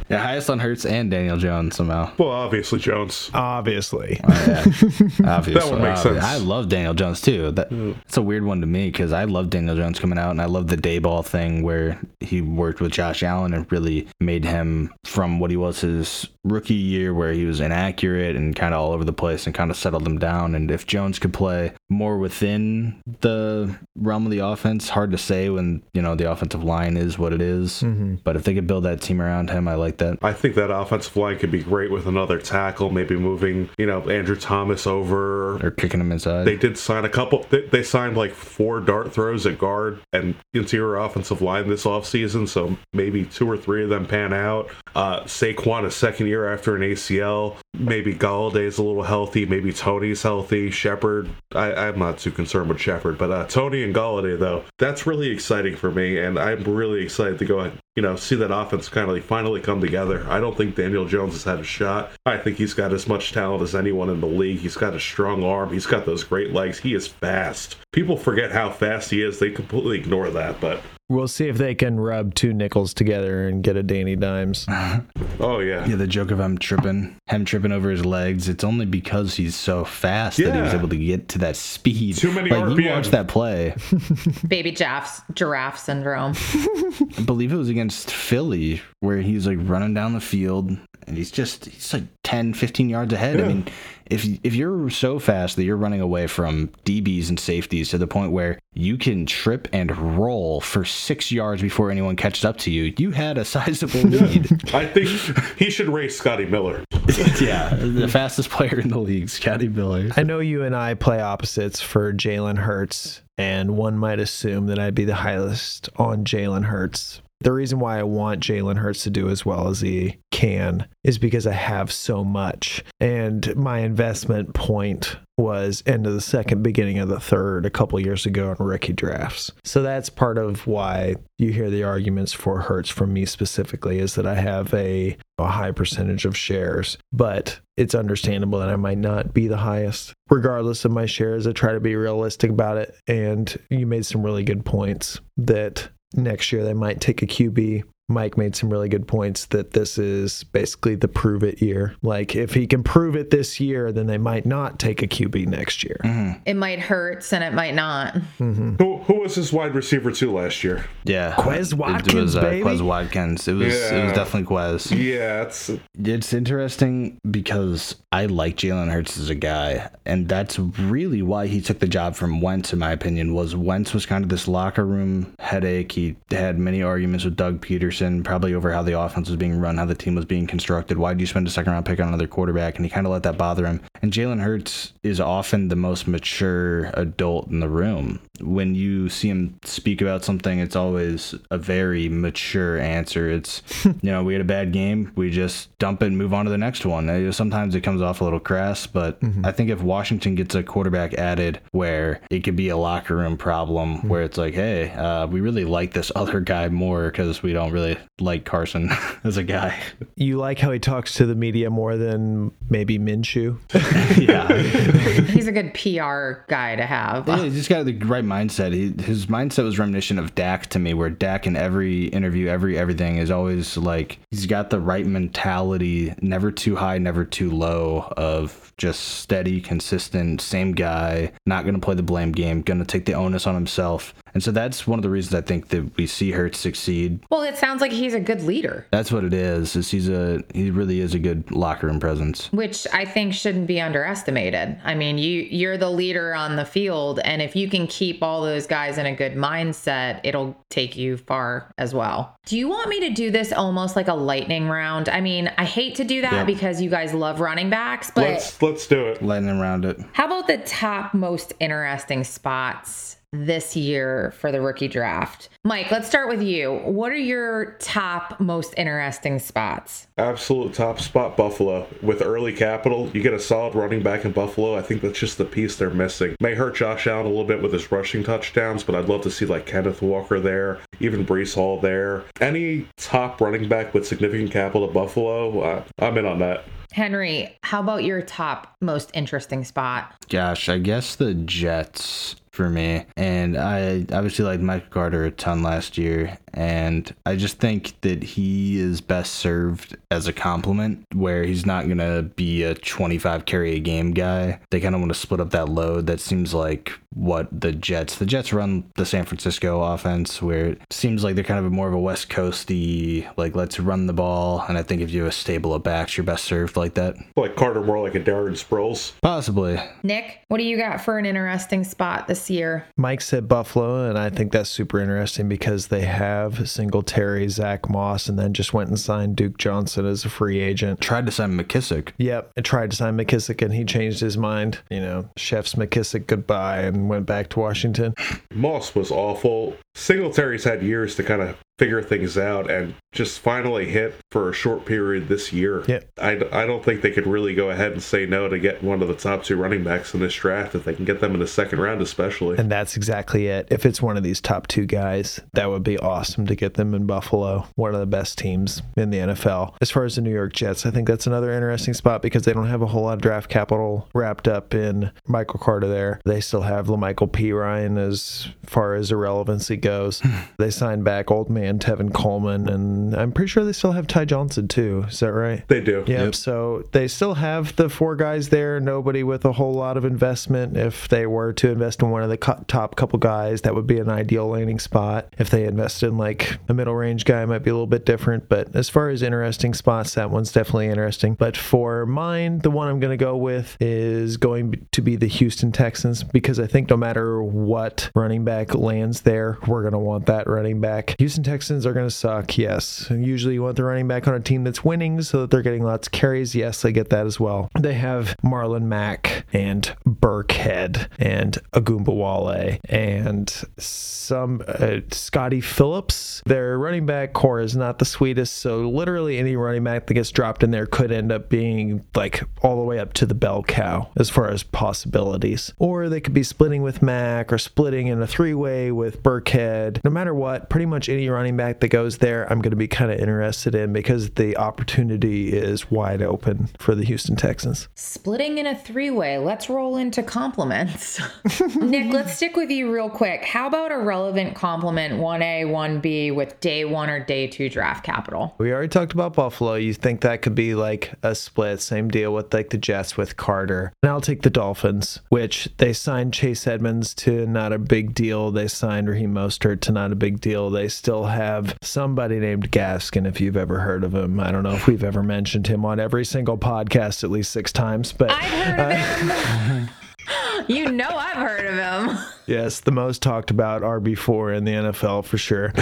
Yeah, highest on Hurts and Daniel Jones somehow. well, obviously Jones. Obviously. Oh, yeah. Obviously, That would make obviously. sense. I love Daniel Jones too. That, mm. That's a weird one to me because I love Daniel Jones coming out, and I love the Daboll thing where he worked with Josh Allen and really made him from what he was his rookie year, where he was inaccurate and kind of all over the place, and kind of settled him down. And if Jones could play more within the realm of the offense, hard to say when you know the offensive line is what it is. But if they could build that team around him, I like that. I think that offensive line could be great with another tackle, maybe moving, you know, Andrew Thomas over. Or kicking him inside. They did sign a couple. They, they signed like four dart throws at guard and interior offensive line this offseason, so maybe two or three of them pan out. Uh, Saquon, a second year after an ACL. maybe Golladay's a little healthy, maybe Tony's healthy, Shepard. I, I'm not too concerned with Shepard, but uh, Tony and Galladay though, that's really exciting for me, and I'm really excited to go you know see that offense kind of like finally come together. I don't think Daniel Jones has had a shot. I think he's got as much talent as anyone in the league. He's got a strong arm. He's got those great legs. He is fast. People forget how fast he is. They completely ignore that, but We'll see if they can rub two nickels together and get a Danny Dimes. oh yeah, Yeah, the joke of him tripping, him tripping over his legs. It's only because he's so fast that he was able to get to that speed. Too many like you RPM. watch that play. Baby giraffes, giraffe syndrome. I believe it was against Philly where he's like running down the field and he's just he's like 10, 15 yards ahead. I mean, if if you're so fast that you're running away from DBs and safeties to the point where you can trip and roll for six yards before anyone catches up to you, you had a sizable lead. I think he should race Scotty Miller. yeah, the fastest player in the league, Scotty Miller. I know you and I play opposites for Jalen Hurts, and one might assume that I'd be the highest on Jalen Hurts. The reason why I want Jalen Hurts to do as well as he can is because I have so much. And my investment point was end of the second, beginning of the third a couple years ago in rookie drafts. So that's part of why you hear the arguments for Hurts from me specifically is that I have a, a high percentage of shares, but it's understandable that I might not be the highest. Regardless of my shares, I try to be realistic about it. And you made some really good points that next year they might take a QB. Mike made some really good points that this is basically the prove it year. Like if he can prove it this year, then they might not take a QB next year. It might hurt and it might not. Who who was his wide receiver too last year? Yeah, Quez It Watkins, was uh, baby. Quez Watkins. It was it was definitely Quez. Yeah, it's It's interesting because I like Jalen Hurts as a guy, and that's really why he took the job from Wentz, in my opinion. Was Wentz was kind of this locker room headache. He had many arguments with Doug Pederson, probably over how the offense was being run, how the team was being constructed. Why do you spend a second round pick on another quarterback? And he kind of let that bother him. And Jalen Hurts is often the most mature adult in the room. When you see him speak about something, it's always a very mature answer. It's, you know, we had a bad game, we just dump it and move on to the next one. Sometimes it comes off a little crass, but I think if Washington gets a quarterback added where it could be a locker room problem where it's like, hey, uh, we really like this other guy more because we don't really like Carson as a guy. You like how he talks to the media more than maybe Minshew? yeah. He's a good PR guy to have. Yeah, he's just got the right mindset. He, his mindset was reminiscent of Dak to me, where Dak in every interview, every everything is always like he's got the right mentality, never too high, never too low, of just steady, consistent, same guy, not to play the blame game, to take the onus on himself. And so that's one of the reasons I think that we see Hurts succeed. Well, it sounds like he's a good leader, That's what it is. Is he's a he really is a good locker room presence. which I think shouldn't be underestimated. I mean, you you're the leader on the field, and if you can keep all those guys in a good mindset, it'll take you far as well. Do you want me to do this almost like a lightning round? I mean, I hate to do that Yeah. because you guys love running backs, but let's let's do it. Lightning round it. How about the top most interesting spots this year for the rookie draft? Mike, let's start with you. What are your top most interesting spots? Absolute top spot Buffalo with early capital. You get a solid running back in Buffalo. I think that's just the piece they're missing. May hurt Josh Allen a little bit with his rushing touchdowns, but I'd love to see like Kenneth Walker there, even Breece Hall there. Any top running back with significant capital at Buffalo, uh, I'm in on that. Henry, how about your top most interesting spot? Gosh, I guess the Jets for me. And I obviously liked Mike Carter a ton last year. And I just think that he is best served as a complement where he's not going to be a 25 carry a game guy. They kind of want to split up that load. That seems like what the Jets, the Jets run the San Francisco offense where it seems like they're kind of more of a West Coasty, like let's run the ball. And I think if you have a stable of backs, you're best served like that. Like Carter more like a Darren Sproles. Possibly. Nick, what do you got for an interesting spot this year? Mike said Buffalo, and I think that's super interesting because they have Singletary, Zach Moss, and then just went and signed Duke Johnson as a free agent. Tried to sign McKissic. Yep, and tried to sign McKissic, and he changed his mind. You know, chef's McKissic goodbye, and went back to Washington. Moss was awful. Singletary's had years to kind of figure things out and just finally hit for a short period this year. Yeah. I, I don't think they could really go ahead and say no to get one of the top two running backs in this draft if they can get them in the second round, especially. And that's exactly it. If it's one of these top two guys, that would be awesome to get them in Buffalo, one of the best teams in the NFL. As far as the New York Jets, I think that's another interesting spot because they don't have a whole lot of draft capital wrapped up in Michael Carter there. They still have La'Mical Perine as far as irrelevancy goes. they signed back old man Tevin Coleman, and I'm pretty sure they still have Ty Johnson too. Is that right? they do. Yep. So they still have the four guys there. Nobody with a whole lot of investment. If they were to invest in one of the co- top couple guys, that would be an ideal landing spot. If they invested in like a middle range guy, it might be a little bit different. But as far as interesting spots, that one's definitely interesting. But for mine, the one I'm going to go with is going to be the Houston Texans because I think no matter what running back lands there, we're going to want that running back. Houston Texans are going to suck, yes. And usually you want the running back on a team that's winning so that they're getting lots of carries. Yes, I get that as well. They have Marlon Mack and Burkhead and Ogunbowale and some uh, Scottie Phillips. Their running back core is not the sweetest, so literally any running back that gets dropped in there could end up being like all the way up to the bell cow as far as possibilities. Or they could be splitting with Mack or splitting in a three way with Burkhead. No matter what, pretty much any running back that goes there, I'm going to be kind of interested in because the opportunity is wide open for the Houston Texans. Splitting in a three way. Let's roll into complements. Nick, let's stick with you real quick. How about a relevant complement 1A, 1B with day one or day two draft capital? We already talked about Buffalo. You think that could be like a split? Same deal with like the Jets with Carter. And I'll take the Dolphins, which they signed Chase Edmonds to not a big deal. They signed Raheem Mostert to not a big deal. They still have somebody named Gaskin, if you've ever heard of him. I don't know if we've ever mentioned him on every single podcast at least six times, but I've heard of uh, him. you know I've heard of him. yes, the most talked about RB4 in the NFL for sure.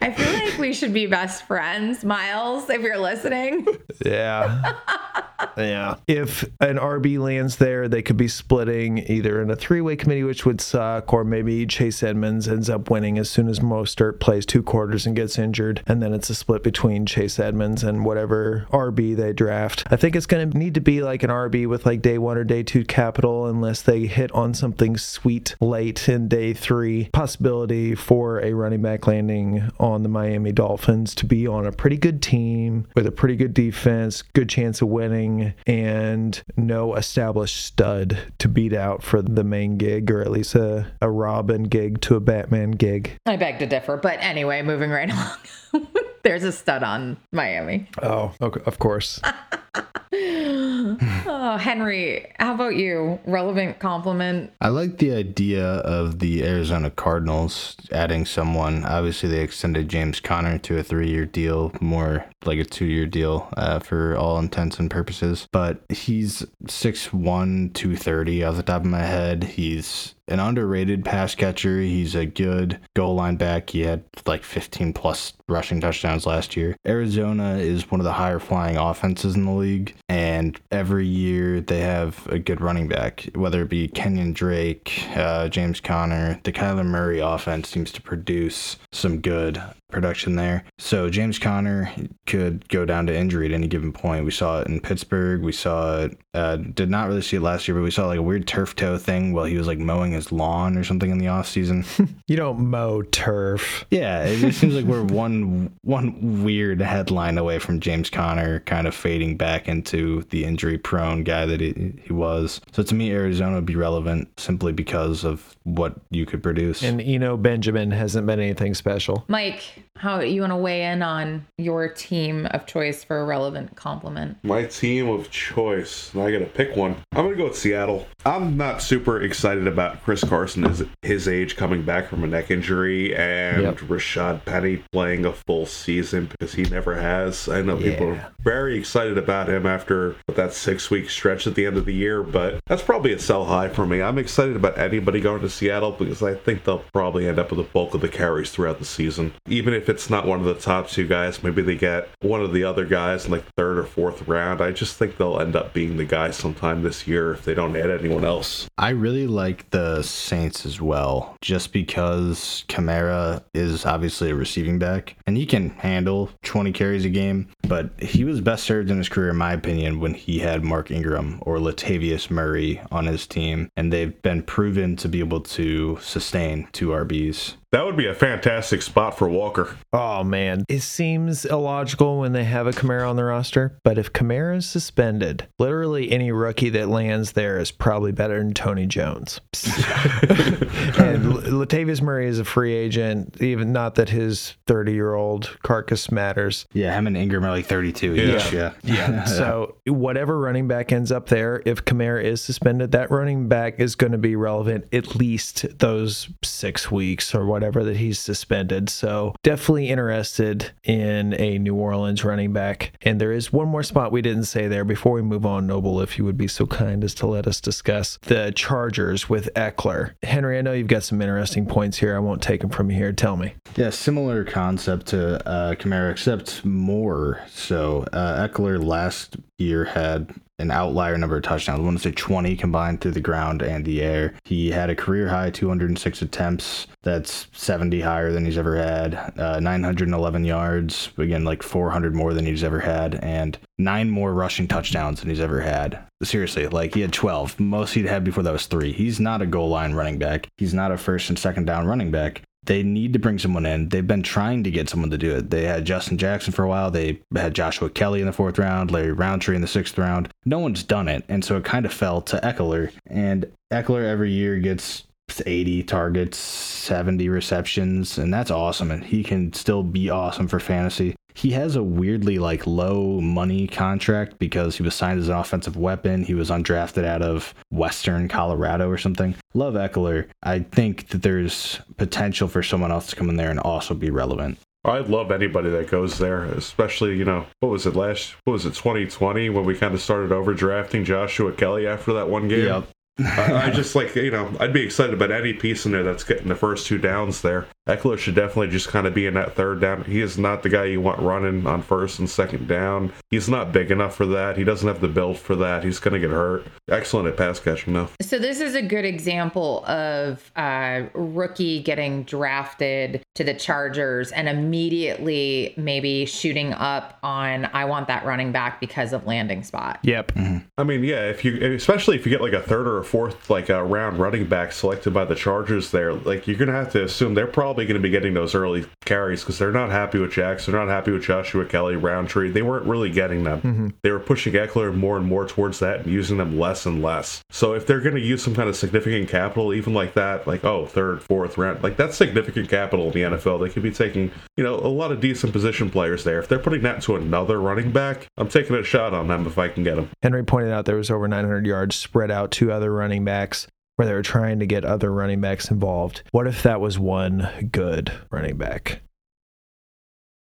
I feel like we should be best friends, Miles, if you're listening. Yeah. yeah. If an RB lands there, they could be splitting either in a three way committee, which would suck, or maybe Chase Edmonds ends up winning as soon as Mostert plays two quarters and gets injured. And then it's a split between Chase Edmonds and whatever RB they draft. I think it's going to need to be like an RB with like day one or day two capital, unless they hit on something sweet late in day three. Possibility for a running back landing on the Miami Dolphins to be on a pretty good team with a pretty good defense, good chance of winning, and no established stud to beat out for the main gig, or at least a, a Robin gig to a Batman gig. I beg to differ, but anyway, moving right along. There's a stud on Miami. Oh, okay, of course. Oh, Henry, how about you? Relevant complement. I like the idea of the Arizona Cardinals adding someone. Obviously, they extended James Conner to a three year deal, more like a two year deal uh, for all intents and purposes. But he's 6'1, 230 off the top of my head. He's an underrated pass catcher. He's a good goal line back. He had like 15 plus rushing touchdowns last year. Arizona is one of the higher flying offenses in the league, and every year they have a good running back, whether it be Kenyon Drake, uh, James Conner. The Kyler Murray offense seems to produce some good production there. So James Conner could go down to injury at any given point. We saw it in Pittsburgh. We saw it. Uh, did not really see it last year, but we saw like a weird turf toe thing while he was like mowing his lawn or something in the off season. You don't mow turf. yeah, it just seems like we're one one weird headline away from James Conner kind of fading back into the injury prone guy that he, he was. So to me, Arizona would be relevant simply because of what you could produce. And Eno Benjamin hasn't been anything special. Mike, how you want to weigh in on your team of choice for a relevant complement? My team of choice. Now I gotta pick one. I'm gonna go with Seattle. I'm not super excited about Chris Carson his, his age coming back from a neck injury and Yep. Rashad Penny playing a full season because he never has. I know people Yeah. are very excited about him after that six week stretch at the end of the year, but that's probably a sell high for me. I'm excited about anybody going to Seattle because I think they'll probably end up with the bulk of the carries throughout the season. Even if it's not one of the top two guys, maybe they get one of the other guys in like third or fourth round. I just think they'll end up being the guy sometime this year if they don't add anyone else. I really like the Saints as well, just because Kamara is obviously a receiving back and he can handle 20 carries a game, but he was best served in his career, in my opinion, when he had Mark Ingram or Latavius Murray on his team, and they've been proven to be able to sustain two RBs. That would be a fantastic spot for Walker. Oh man, it seems illogical when they have a Kamara on the roster, but if Kamara is suspended, literally any rookie that lands there is probably better than Tony Jones. and Latavius Murray is a free agent, even not that his 30 year old carcass matters. Yeah, him and Ingram are like 32 Yeah. each. Yeah. Yeah. so whatever running back ends up there, if Kamara is suspended, that running back is going to be relevant at least those six weeks or whatever that he's suspended. So definitely interested in a New Orleans running back. And there is one more spot we didn't say there before we move on, Noble, if you would be so kind as to let us discuss the Chargers with Ekeler. Henry, I know you've got some interesting points here. I won't take them from here. Tell me. Yeah, similar concept to uh, Kamara, except more. So uh, Ekeler last year had an outlier number of touchdowns. I want to say 20 combined through the ground and the air. He had a career high 206 attempts. That's 70 higher than he's ever had. Uh, 911 yards, again, like 400 more than he's ever had, and nine more rushing touchdowns than he's ever had. Seriously, like he had 12. Most he'd had before that was three. He's not a goal line running back. He's not a first and second down running back they need to bring someone in. They've been trying to get someone to do it. They had Justin Jackson for a while. They had Joshua Kelley in the fourth round, Larry Rountree in the sixth round. No one's done it. And so it kind of fell to Ekeler. And Ekeler every year gets 80 targets, 70 receptions, and that's awesome. And he can still be awesome for fantasy. He has a weirdly like low money contract because he was signed as an offensive weapon. He was undrafted out of Western Colorado or something. Love Ekeler. I think that there's potential for someone else to come in there and also be relevant. I'd love anybody that goes there, especially, you know, what was it last, what was it, 2020 when we kind of started overdrafting Joshua Kelley after that one game? Yep. I, I just like, you know, I'd be excited about any piece in there that's getting the first two downs there. Ekeler should definitely just kind of be in that third down. He is not the guy you want running on first and second down. He's not big enough for that. He doesn't have the build for that. He's going to get hurt. Excellent at pass catching, though. So this is a good example of a rookie getting drafted to the Chargers and immediately maybe shooting up on I want that running back because of landing spot. Yep. Mm-hmm. I mean, yeah, if you, especially if you get like a third or a fourth like a round running back selected by the Chargers, there, like you're gonna have to assume they're probably going to be getting those early carries because they're not happy with Jackson, they're not happy with Joshua Kelley, Rountree. They weren't really getting them. Mm-hmm. They were pushing Ekeler more and more towards that and using them less and less. So if they're going to use some kind of significant capital, even like that, like oh third, fourth round, like that's significant capital in the NFL. They could be taking, you know, a lot of decent position players there. If they're putting that to another running back, I'm taking a shot on them if I can get them. Henry pointed out there was over 900 yards spread out to other running backs where they were trying to get other running backs involved. What if that was one good running back?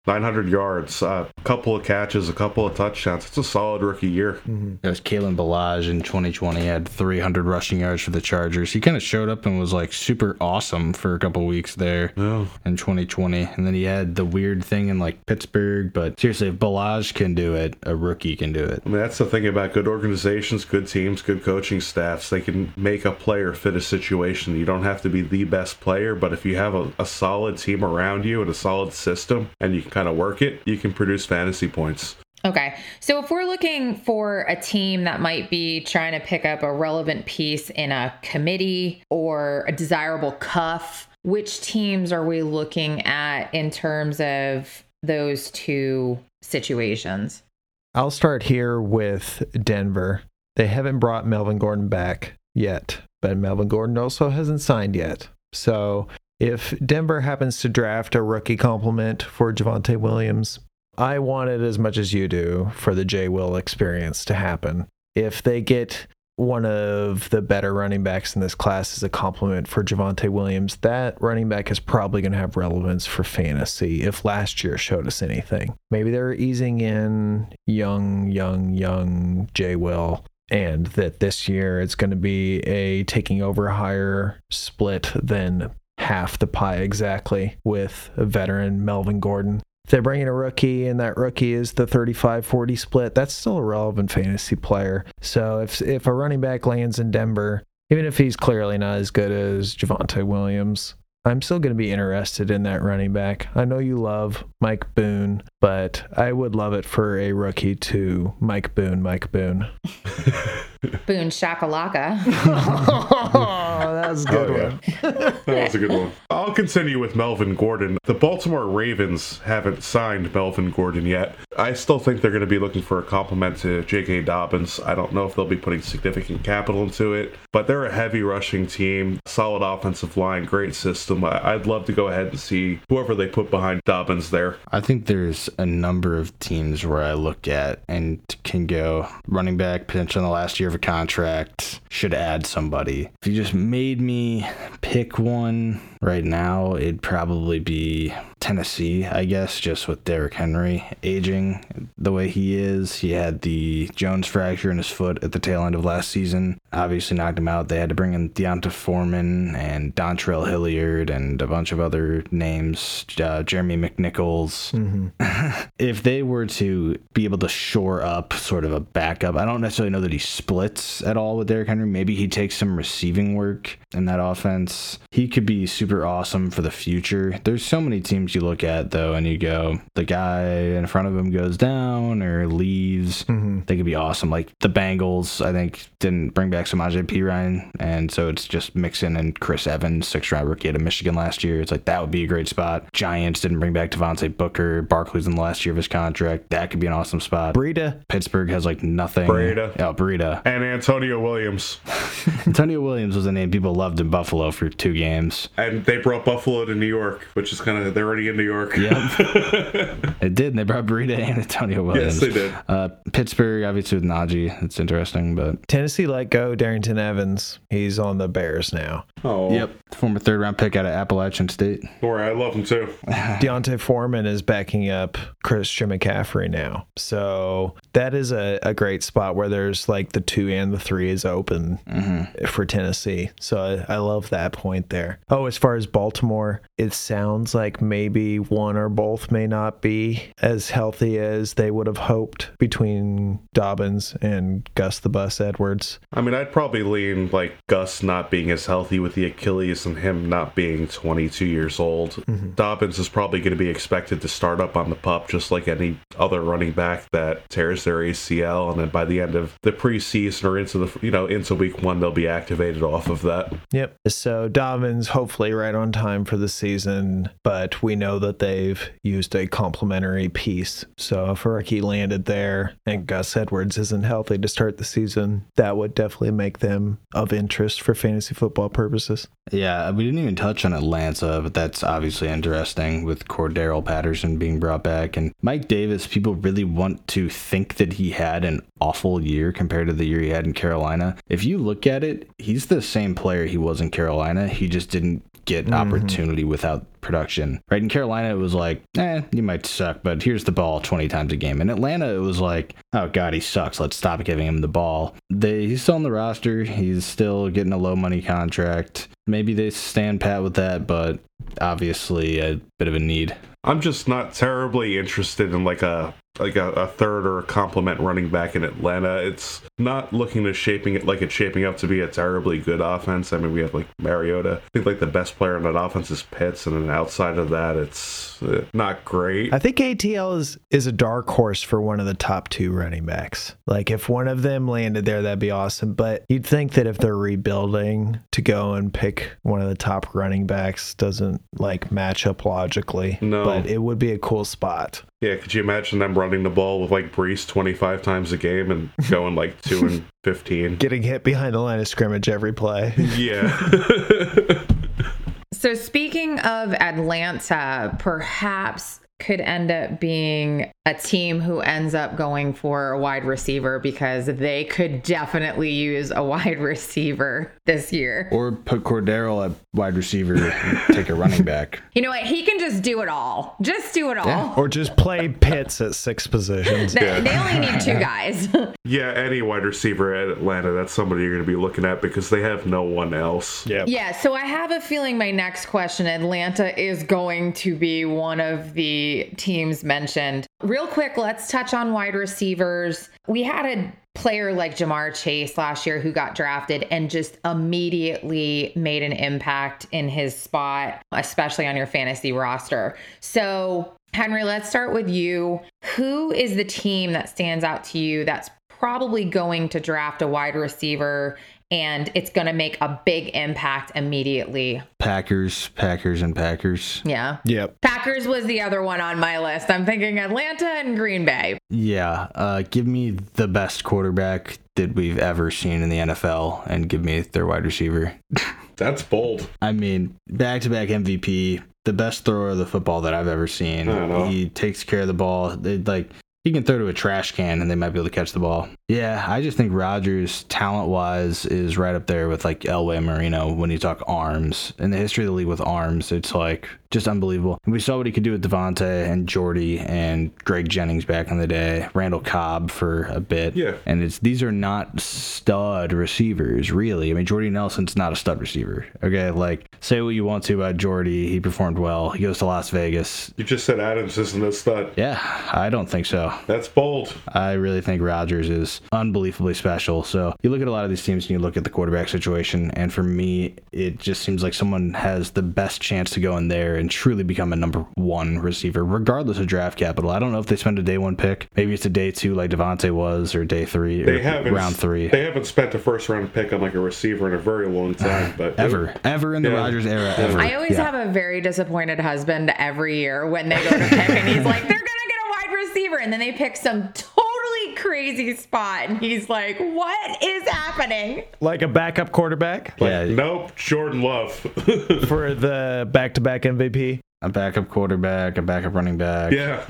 900 yards, a couple of catches, a couple of touchdowns. It's a solid rookie year. Mm-hmm. It was Kalen Ballage in 2020. He had 300 rushing yards for the Chargers. He kind of showed up and was like super awesome for a couple weeks there Yeah. in 2020. And then he had the weird thing in like Pittsburgh. But seriously, if Balaj can do it, a rookie can do it. I mean, that's the thing about good organizations, good teams, good coaching staffs. They can make a player fit a situation. You don't have to be the best player, but if you have a, a solid team around you and a solid system and you can kind of work it, you can produce fantasy points. Okay. So if we're looking for a team that might be trying to pick up a relevant piece in a committee or a desirable cuff, which teams are we looking at in terms of those two situations? I'll start here with Denver. They haven't brought Melvin Gordon back yet, but Melvin Gordon also hasn't signed yet. So if Denver happens to draft a rookie complement for Javonte Williams, I want it as much as you do for the J Will experience to happen. If they get one of the better running backs in this class as a complement for Javonte Williams, that running back is probably going to have relevance for fantasy if last year showed us anything. Maybe they're easing in young, young, young J Will and that this year it's going to be a taking over higher split than half the pie exactly with a veteran Melvin Gordon. If they bring in a rookie and that rookie is the 35-40 split, that's still a relevant fantasy player. So if if a running back lands in Denver, even if he's clearly not as good as Javonte Williams, I'm still going to be interested in that running back. I know you love Mike Boone, but I would love it for a rookie to Mike Boone, Mike Boone. Boone Shakalaka. oh, that was a good Oh, one. That was a good one. I'll continue with Melvin Gordon. The Baltimore Ravens haven't signed Melvin Gordon yet. I still think they're going to be looking for a complement to J.K. Dobbins. I don't know if they'll be putting significant capital into it, but they're a heavy rushing team, solid offensive line, great system. I- I'd love to go ahead and see whoever they put behind Dobbins there. I think there's a number of teams where I look at and can go running back potential in the last year of a contract should add somebody. If you just made me pick one right now, it'd probably be Tennessee, I guess, just with Derrick Henry aging the way he is. He had the Jones fracture in his foot at the tail end of last season. Obviously knocked him out. They had to bring in D'Onta Foreman and Dontrell Hilliard and a bunch of other names, uh, Jeremy McNichols if they were to be able to shore up sort of a backup, I don't necessarily know that he splits at all with Derrick Henry. Maybe he takes some receiving work in that offense. He could be super awesome for the future. There's so many teams you look at though, and you go, the guy in front of him goes down or leaves. Mm-hmm. They could be awesome. Like the Bengals, I think didn't bring back Samaje Perine, and so it's just Mixon and Chris Evans, six round rookie out of Michigan last year. It's like that would be a great spot. Giants didn't bring back Devontae Booker. Barkley's in the last year of his contract. That could be an awesome spot. Breida. Pittsburgh has like nothing. Breida. Oh, Breida. And Antonio Williams. Antonio Williams was a name people loved in Buffalo for two games. And they brought Buffalo to New York, which is kind of, they're already in New York. Yep. it did. And they brought Breida and Antonio Williams. Yes, they did. Uh, Pittsburgh, obviously with Najee. It's interesting, but Tennessee let go Darrynton Evans. He's on the Bears now. Oh, yep. Former third round pick out of Appalachian State. Or I love him too. D'Onta Foreman is backing up Christian McCaffrey now. So that is a, a great spot where there's like the two and the three is open mm-hmm. for Tennessee. So I, I love that point there. Oh, as far as Baltimore, it sounds like maybe one or both may not be as healthy as they would have hoped between Dobbins and Gus the Bus Edwards. I mean, I'd probably lean like Gus not being as healthy with the Achilles and him not being 22 years old. Mm-hmm. Dobbins is probably going to be expected to start up on the pup just like any other running back that tears their ACL, and then by the end of the preseason or into the you know into week one, they'll be activated off of that. Yep. So Dobbins hopefully right on time for the season, but we know that they've used a complementary piece. So if rookie landed there and Gus Edwards isn't healthy to start the season, that would definitely make them of interest for fantasy football purposes. Yeah, we didn't even touch on Atlanta, but that's obviously interesting with Cordarrelle Patterson being brought back. And Mike Davis, people really want to think that he had an awful year compared to the year he had in Carolina. If you look at it, he's the same player he was in Carolina. He just didn't get mm-hmm. opportunity without production. Right in Carolina, it was like, eh, you might suck, but here's the ball 20 times a game. In Atlanta, it was like, oh god, he sucks. Let's stop giving him the ball. They, he's still on the roster. He's still getting a low money contract. Maybe they stand pat with that, but obviously a bit of a need. I'm just not terribly interested in like a like a, a third or a complement running back in Atlanta. It's not looking to shaping it like it's shaping up to be a terribly good offense. I mean, we have like Mariota. I think like the best player on that offense is Pitts, and then outside of that, it's uh, not great. I think ATL is is a dark horse for one of the top two running backs. Like if one of them landed there, that'd be awesome. But you'd think that if they're rebuilding, to go and pick one of the top running backs doesn't like match up logically. No. but it would be a cool spot. Yeah, could you imagine them running the ball with like Breece 25 times a game and going like 2 and 15? Getting hit behind the line of scrimmage every play. Yeah. So, speaking of Atlanta, perhaps could end up being a team who ends up going for a wide receiver because they could definitely use a wide receiver. This year. Or put Cordarrelle at wide receiver, take a running back. You know what? He can just do it all. Just do it all. Yeah. Or just play Pitts at six positions. They, they only need two guys. Yeah, any wide receiver at Atlanta, that's somebody you're going to be looking at because they have no one else. Yep. yeah, so I have a feeling my next question Atlanta is going to be one of the teams mentioned. Real quick, let's touch on wide receivers. We had a player like Ja'Marr Chase last year who got drafted and just immediately made an impact in his spot, especially on your fantasy roster. So, Henry, let's start with you. Who is the team that stands out to you that's probably going to draft a wide receiver and it's going to make a big impact immediately? Packers, Packers, and Packers. Yeah. Yep. Packers was the other one on my list. I'm thinking Atlanta and Green Bay. Yeah, uh, give me the best quarterback that we've ever seen in the NFL, and give me their wide receiver. That's bold. I mean, back to back MVP, the best thrower of the football that I've ever seen. I don't know. He takes care of the ball. They, like he can throw to a trash can and they might be able to catch the ball. Yeah, I just think Rodgers, talent wise, is right up there with like Elway Marino when you talk arms. In the history of the league with arms, it's like just unbelievable. And we saw what he could do with Davante and Jordy and Greg Jennings back in the day, Randall Cobb for a bit. Yeah. And it's these are not stud receivers, really. I mean, Jordy Nelson's not a stud receiver. Okay, like say what you want to about Jordy, he performed well. He goes to Las Vegas. You just said Adams isn't a stud. Yeah, I don't think so. That's bold. I really think Rodgers is unbelievably special. So you look at a lot of these teams and you look at the quarterback situation, and for me, it just seems like someone has the best chance to go in there and truly become a number one receiver, regardless of draft capital. I don't know if they spend a day one pick. Maybe it's a day two like Davante was, or day three, They or haven't round three. They haven't spent a first round pick on like a receiver in a very long time. But Ever, ever in the Yeah. Rodgers era, ever. I always Yeah. have a very disappointed husband every year when they go to pick and he's like, they're going And then they pick some totally crazy spot. And he's like, what is happening? Like a backup quarterback Like, Yeah. nope, Jordan Love. for the back to back MVP. a backup quarterback, a backup running back. yeah.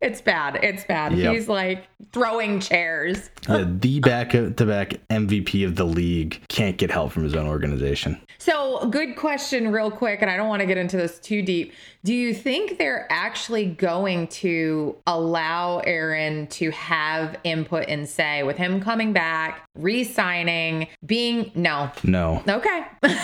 It's bad. It's bad. Yep. He's like throwing chairs. Uh, the back-to-back MVP of the league can't get help from his own organization. So, good question, real quick, and I don't want to get into this too deep. Do you think they're actually going to allow Aaron to have input and say with him coming back, re signing, being. No. No, Okay.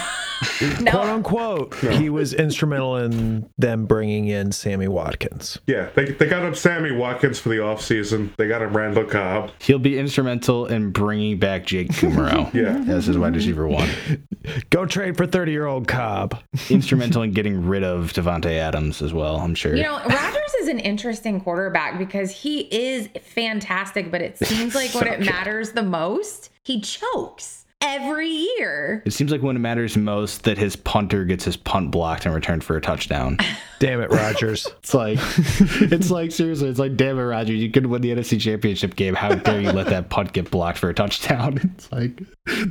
Quote no. unquote. He was instrumental in them bringing in Sammy Watkins. Yeah. They, they got him Sammy Watkins for the offseason. They got him Randall Cobb. he'll be instrumental in bringing back Jake Kumerow. Yeah. as his wide receiver one. Go trade for 30 year old Cobb. Instrumental in getting rid of Davante Adams as well. I'm sure. You know, Rodgers is an interesting quarterback because he is fantastic, but it seems like when it matters the most, he chokes every year. it seems like when it matters most that his punter gets his punt blocked and returned for a touchdown. Damn it, Rodgers. It's like, it's like seriously, it's like, damn it, Rodgers, you could win the NFC Championship game. How dare you let that punt get blocked for a touchdown? It's like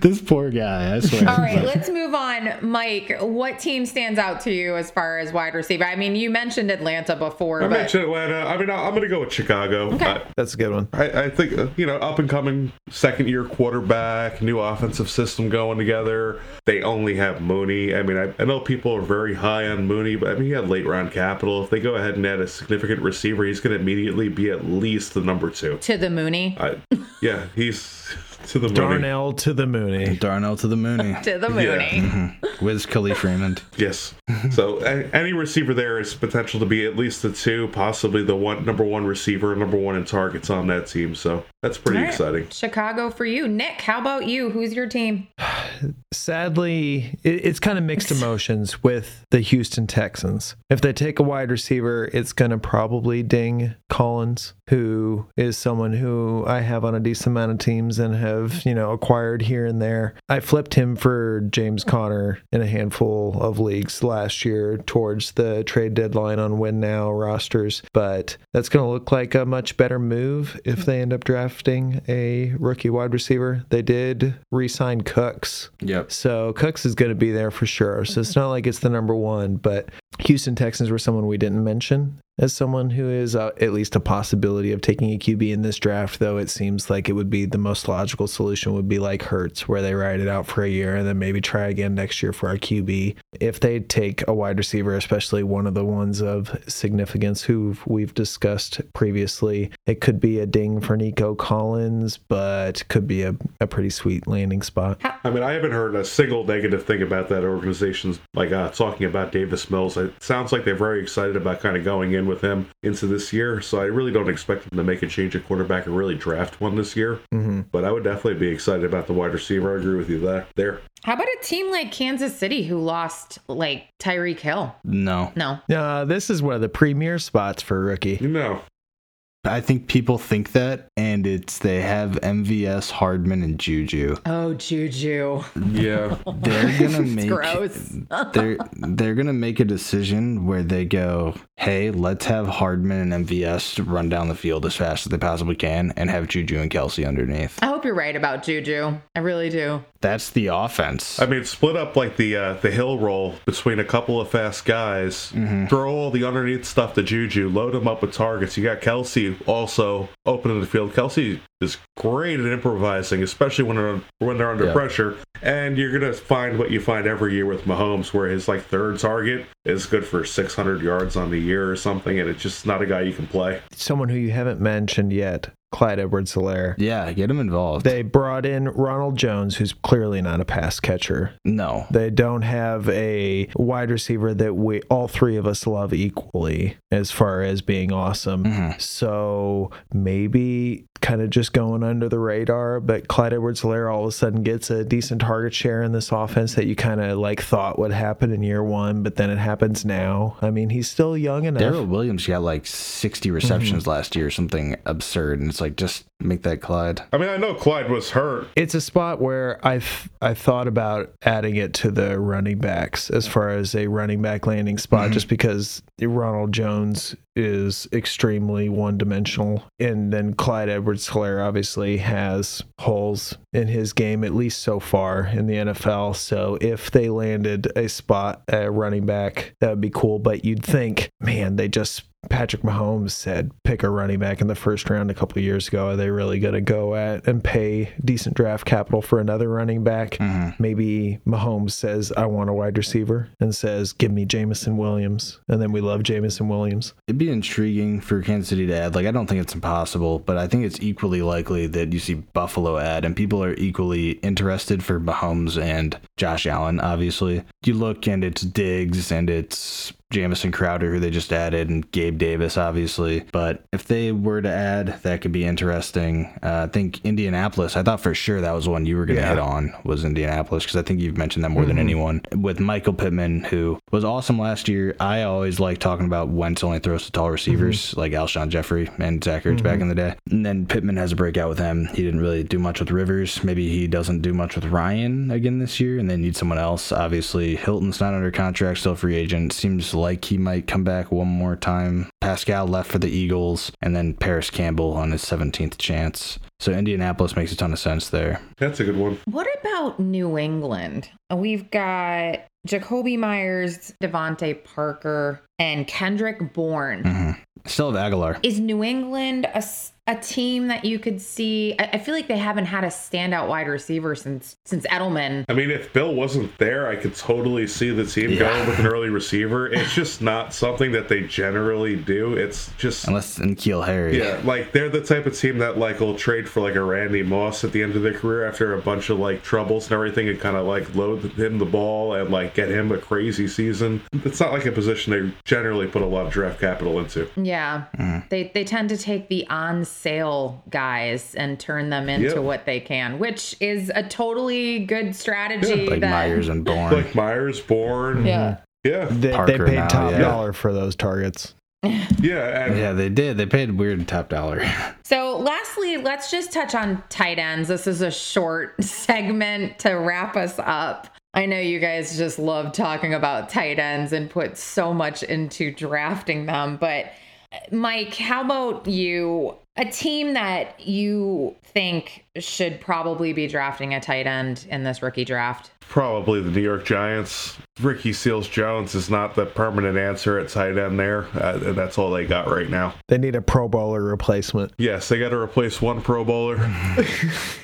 this poor guy. I swear. All right, let's move on. Mike, what team stands out to you as far as wide receiver? I mean, you mentioned Atlanta before, I but mentioned Atlanta. I mean, I- I'm going to go with Chicago. I, That's a good one. I, I think, uh, you know, up and coming second year quarterback, new system going together. They only have Mooney. I mean, I, I know people are very high on Mooney, but I mean, he had late round capital. If they go ahead and add a significant receiver, he's going to immediately be at least the number two. to the Mooney. I, yeah, he's to the Mooney. Darnell to the Mooney. Darnell to the Mooney. To the Mooney. Mm-hmm. Wiz Khalif Raymond. Yes. So a- any receiver there is potential to be at least the two, possibly the one number one receiver, number one in targets on that team. So that's pretty All right. exciting. Chicago for you. Nick, how about you? Who's your team? Sadly, it, it's kind of mixed emotions with the Houston Texans. If they take a wide receiver, it's going to probably ding Collins, who is someone who I have on a decent amount of teams and have, you know, acquired here and there. I flipped him for James Conner in a handful of leagues last year towards the trade deadline on win now rosters, but that's going to look like a much better move if they end up drafting a rookie wide receiver. They did re sign Cooks. Yep. So Cooks is going to be there for sure. So it's not like it's the number one, but Houston Texans were someone we didn't mention as someone who is uh, at least a possibility of taking a QB in this draft, though it seems like it would be the most logical solution would be like Hurts, where they ride it out for a year and then maybe try again next year for our QB. If they take a wide receiver, especially one of the ones of significance who we've discussed previously, it could be a ding for Nico Collins, but could be a, a pretty sweet landing spot. I mean, I haven't heard a single negative thing about that organization's like uh, talking about Davis Mills. It sounds like they're very excited about kind of going in with him into this year. So I really don't expect them to make a change at quarterback or really draft one this year. Mm-hmm. But I would definitely be excited about the wide receiver. I agree with you there. There. How about a team like Kansas City who lost like Tyreek Hill? No. No. Uh, this is one of the premier spots for a rookie. You know, I think people think that, and it's they have MVS, Hardman, and Juju. Oh, Juju. yeah. They're gonna make gross. they're they're gonna make a decision where they go, hey, let's have Hardman and MVS run down the field as fast as they possibly can, and have Juju and Kelce underneath. I hope you're right about Juju. I really do. That's the offense. I mean, split up like the uh, the hill roll between a couple of fast guys. Throw all the underneath stuff to Juju. Load him up with targets. You got Kelce also opening the field. Kelce is great at improvising, especially when they're when they're under Yeah. pressure. And you're gonna find what you find every year with Mahomes, where his like third target is good for 600 yards on the year or something, and it's just not a guy you can play. Someone who you haven't mentioned yet, Clyde Edwards Helaire. yeah, get him involved. They brought in Ronald Jones, who's clearly not a pass catcher. no. They don't have a wide receiver that we all three of us love equally as far as being awesome. Mhm. So maybe kind of just going under the radar, but Clyde Edwards Helaire all of a sudden gets a decent target share in this offense that you kind of like thought would happen in year one, but then it happens now. I mean, he's still young enough. Darrel Williams got like 60 receptions last year, something absurd, and it's like just make that Clyde. I mean, I know Clyde was hurt. it's a spot where I've I thought about adding it to the running backs as far as a running back landing spot, mm-hmm. just because Ronald Jones is extremely one dimensional, and then Clyde Edwards Helaire obviously has holes in his game at least so far in the NFL. So if they landed a spot at running back, that would be cool. But you'd think, man, they just Patrick Mahomes said pick a running back in the first round a couple of years ago. Are they really going to go at and pay decent draft capital for another running back? Mm-hmm. Maybe Mahomes says, I want a wide receiver and says, give me Jameson Williams. And then we love Jameson Williams. It'd be intriguing for Kansas City to add. Like, I don't think it's impossible, but I think it's equally likely that you see Buffalo add, and people are equally interested for Mahomes and Josh Allen, obviously. You look, and it's Diggs, and it's Jamison Crowder, who they just added, and Gabe Davis, obviously. But if they were to add, that could be interesting. Uh, I think Indianapolis, I thought for sure that was one you were going to Yeah. hit on, was Indianapolis, because I think you've mentioned that more than mm-hmm. anyone. With Michael Pittman, who was awesome last year. I always like talking about Wentz only throws to tall mm-hmm. receivers, like Alshon Jeffery and Zach Ertz back mm-hmm. in the day. And then Pittman has a breakout with him. He didn't really do much with Rivers. Maybe he doesn't do much with Ryan again this year, and they need someone else. Obviously, Hilton's not under contract, still free agent. Seems like he might come back one more time. Pascal left for the Eagles, and then Parris Campbell on his 17th chance. So Indianapolis makes a ton of sense there. That's a good one. What about New England? We've got Jakobi Meyers, DeVante Parker, and Kendrick Bourne. Mm-hmm. Still have Agholor. Is New England a, s- a team that you could see? I, I feel like they haven't had a standout wide receiver since since Edelman. I mean, if Bill wasn't there, I could totally see the team Yeah. going with an early receiver. It's just not something that they generally do. It's just Unless N'Keal Harry. yeah, like they're the type of team that like will trade for like a Randy Moss at the end of their career after a bunch of like troubles and everything, and kind of like load him the ball and like get him a crazy season. It's not like a position they generally put a lot of draft capital into. Yeah, mm. they they tend to take the on sale guys and turn them into Yep. what they can, which is a totally good strategy. Like that, Meyers and Bourne. Like Meyers, Bourne, Yeah. yeah, They, they paid now, top yeah. dollar for those targets. yeah, and yeah, they did. They paid weird top dollar. So, lastly, let's just touch on tight ends. This is a short segment to wrap us up. I know you guys just love talking about tight ends and put so much into drafting them, but Mike, how about you? A team that you think should probably be drafting a tight end in this rookie draft? Probably the New York Giants. Ricky Seals Jones is not the permanent answer at tight end there. Uh, that's all they got right now. They need a Pro Bowler replacement. Yes, they got to replace one Pro Bowler.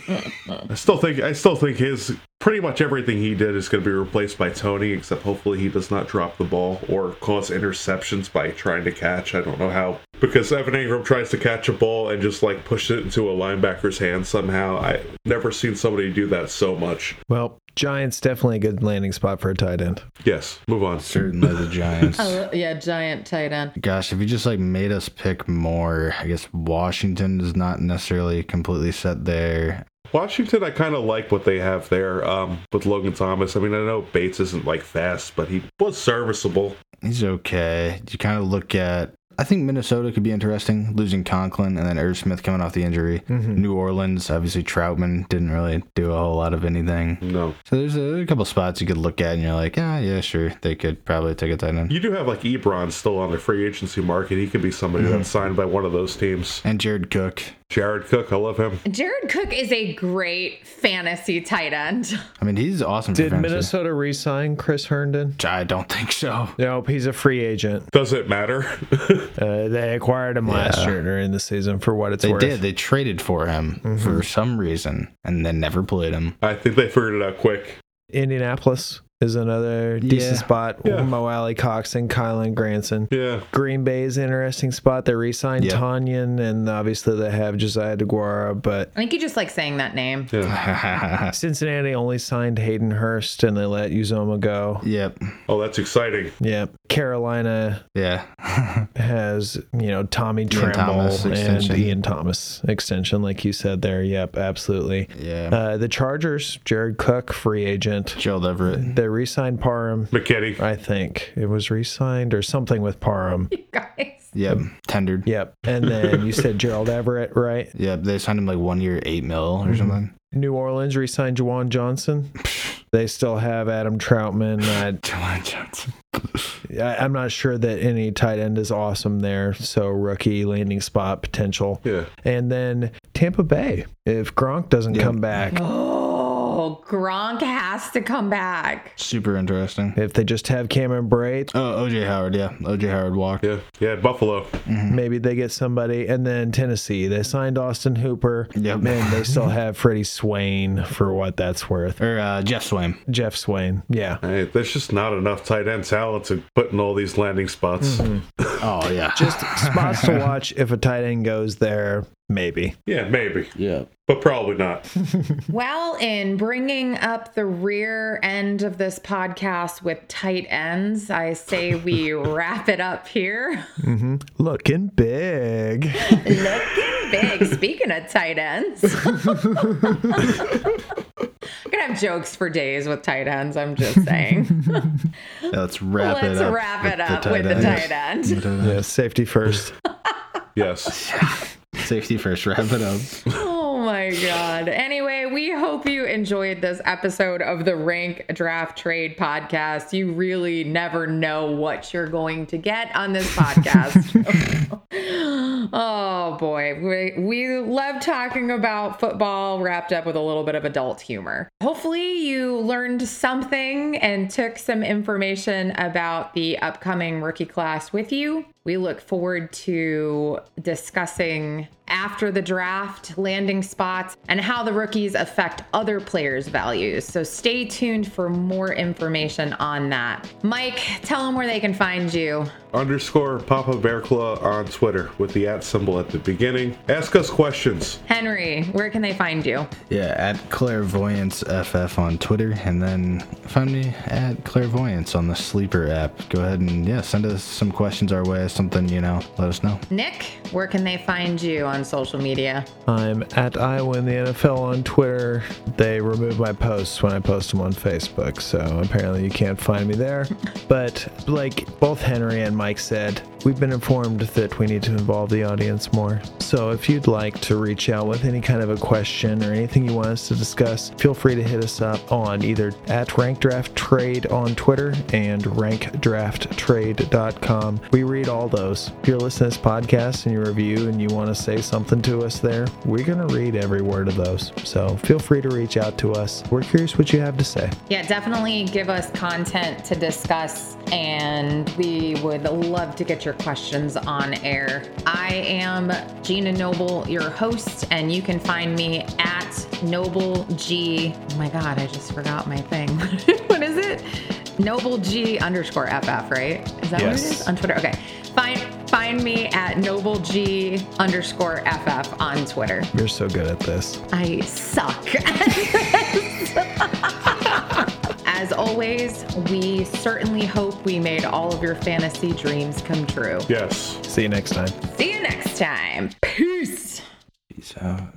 I still think I still think his pretty much everything he did is going to be replaced by Tony, except hopefully he does not drop the ball or cause interceptions by trying to catch. I don't know how because Evan Engram tries to catch a ball and just like push it into a linebacker's hand somehow. I never seen somebody do that so much. Well, Giants definitely a good landing spot for a tight end. Yes, move on. Certainly the Giants. Oh, yeah, giant tight end. Gosh, if you just like made us pick more, I guess Washington is not necessarily completely set there. Washington, I kind of like what they have there um, with Logan Thomas. I mean, I know Bates isn't like fast, but he was serviceable. He's okay. You kind of look at. I think Minnesota could be interesting, losing Conklin and then Irv Smith coming off the injury. New Orleans, obviously Trautman didn't really do a whole lot of anything. No, So there's a, a couple spots you could look at and you're like, ah, yeah, sure, they could probably take a tight end. you do have like Ebron still on the free agency market. He could be somebody that's signed by one of those teams. And Jared Cook. Jared Cook, I love him. Jared Cook is a great fantasy tight end. I mean, he's awesome Did fantasy. Minnesota re-sign Chris Herndon? I don't think so. Nope, he's a free agent. Does it matter? Uh, they acquired him last year during the season for what it's They worth. They did. They traded for him for some reason and then never played him. I think they figured it out quick. Indianapolis is another decent Yeah. spot. Yeah. Mo Alie-Cox and Kylen Granson. Yeah. Green Bay is an interesting spot. They re-signed Yeah. Tonyan, and obviously they have Josiah DeGuara, but I think you just like saying that name. Yeah. Cincinnati only signed Hayden Hurst, and they let Uzomah go. yep. Oh, that's exciting. Yeah, Carolina Yeah. has you know Tommy Tremble and extension. Ian Thomas extension, like you said there. Yep, absolutely. yeah. Uh, the Chargers, Jared Cook, free agent. Gerald Everett. They re-signed Parham. McKinney. I think it was re-signed or something with Parham. You guys. Yep. Tendered. Yep. And then you said Gerald Everett, right? Yep. They signed him like one year, eight mil or mm-hmm. something. New Orleans re-signed Juwan Johnson. They still have Adam Trautman. Juwan Johnson. I, I'm not sure that any tight end is awesome there. So rookie landing spot potential. Yeah. And then Tampa Bay. If Gronk doesn't come back, Oh, Gronk has to come back. Super interesting. if they just have Cameron Brate, Oh, OJ Howard. Yeah. OJ Howard walked. Yeah. Yeah. Buffalo. maybe they get somebody. And then Tennessee, they signed Austin Hooper. Yep. Man, they still have Freddie Swain for what that's worth. Or uh, Geoff Swaim. Geoff Swaim. Yeah. Hey, there's just not enough tight end talent to put in all these landing spots. Oh, yeah. Just spots to watch if a tight end goes there, maybe. Yeah, maybe, yeah. but probably not. Well, in bringing up the rear end of this podcast with tight ends, I say we wrap it up here. Mm-hmm. Looking big. Looking big. Speaking of tight ends, I'm gonna have jokes for days with tight ends. I'm just saying. Yeah, let's wrap Let's it up. wrap it with up with the tight end. The tight end. Yeah, safety first. Yes. Safety first. Wrap it up. Oh my God. Anyway, we hope you enjoyed this episode of the Rank Draft Trade podcast. You really never know what you're going to get on this podcast. oh boy. We, we love talking about football wrapped up with a little bit of adult humor. Hopefully, you learned something and took some information about the upcoming rookie class with you. We look forward to discussing after the draft, landing spots, and how the rookies affect other players' values. So stay tuned for more information on that. Mike, tell them where they can find you. Underscore Papa Bear Claw on Twitter with the at symbol at the beginning. Ask us questions. Henry, where can they find you? Yeah, at Clairvoyance FF on Twitter, and then find me at Clairvoyance on the Sleeper app. Go ahead and yeah, send us some questions our way. Something you know, let us know. Nick, where can they find you on social media? I'm at Iowa in the NFL on Twitter. They remove my posts when I post them on Facebook, so apparently you can't find me there. But like both Henry and Mike said, we've been informed that we need to involve the audience more. So if you'd like to reach out with any kind of a question or anything you want us to discuss, feel free to hit us up on either at Rank Draft Trade on Twitter and rankdrafttrade.com. We read all those. If you're listening to this podcast and you review and you want to say something to us there, we're going to read every word of those. So feel free to reach out to us. We're curious what you have to say. Yeah, definitely give us content to discuss, and we would love to get your questions on air. I am Gina Noble, your host, and you can find me at Noble G. Oh my God, I just forgot my thing. what is it? Noble G underscore FF, right? Is that what it Yes. On Twitter. Okay. Find find me at Noble G underscore FF on Twitter. You're so good at this. I suck. As always, we certainly hope we made all of your fantasy dreams come true. Yes. See you next time. See you next time. Peace. Peace out.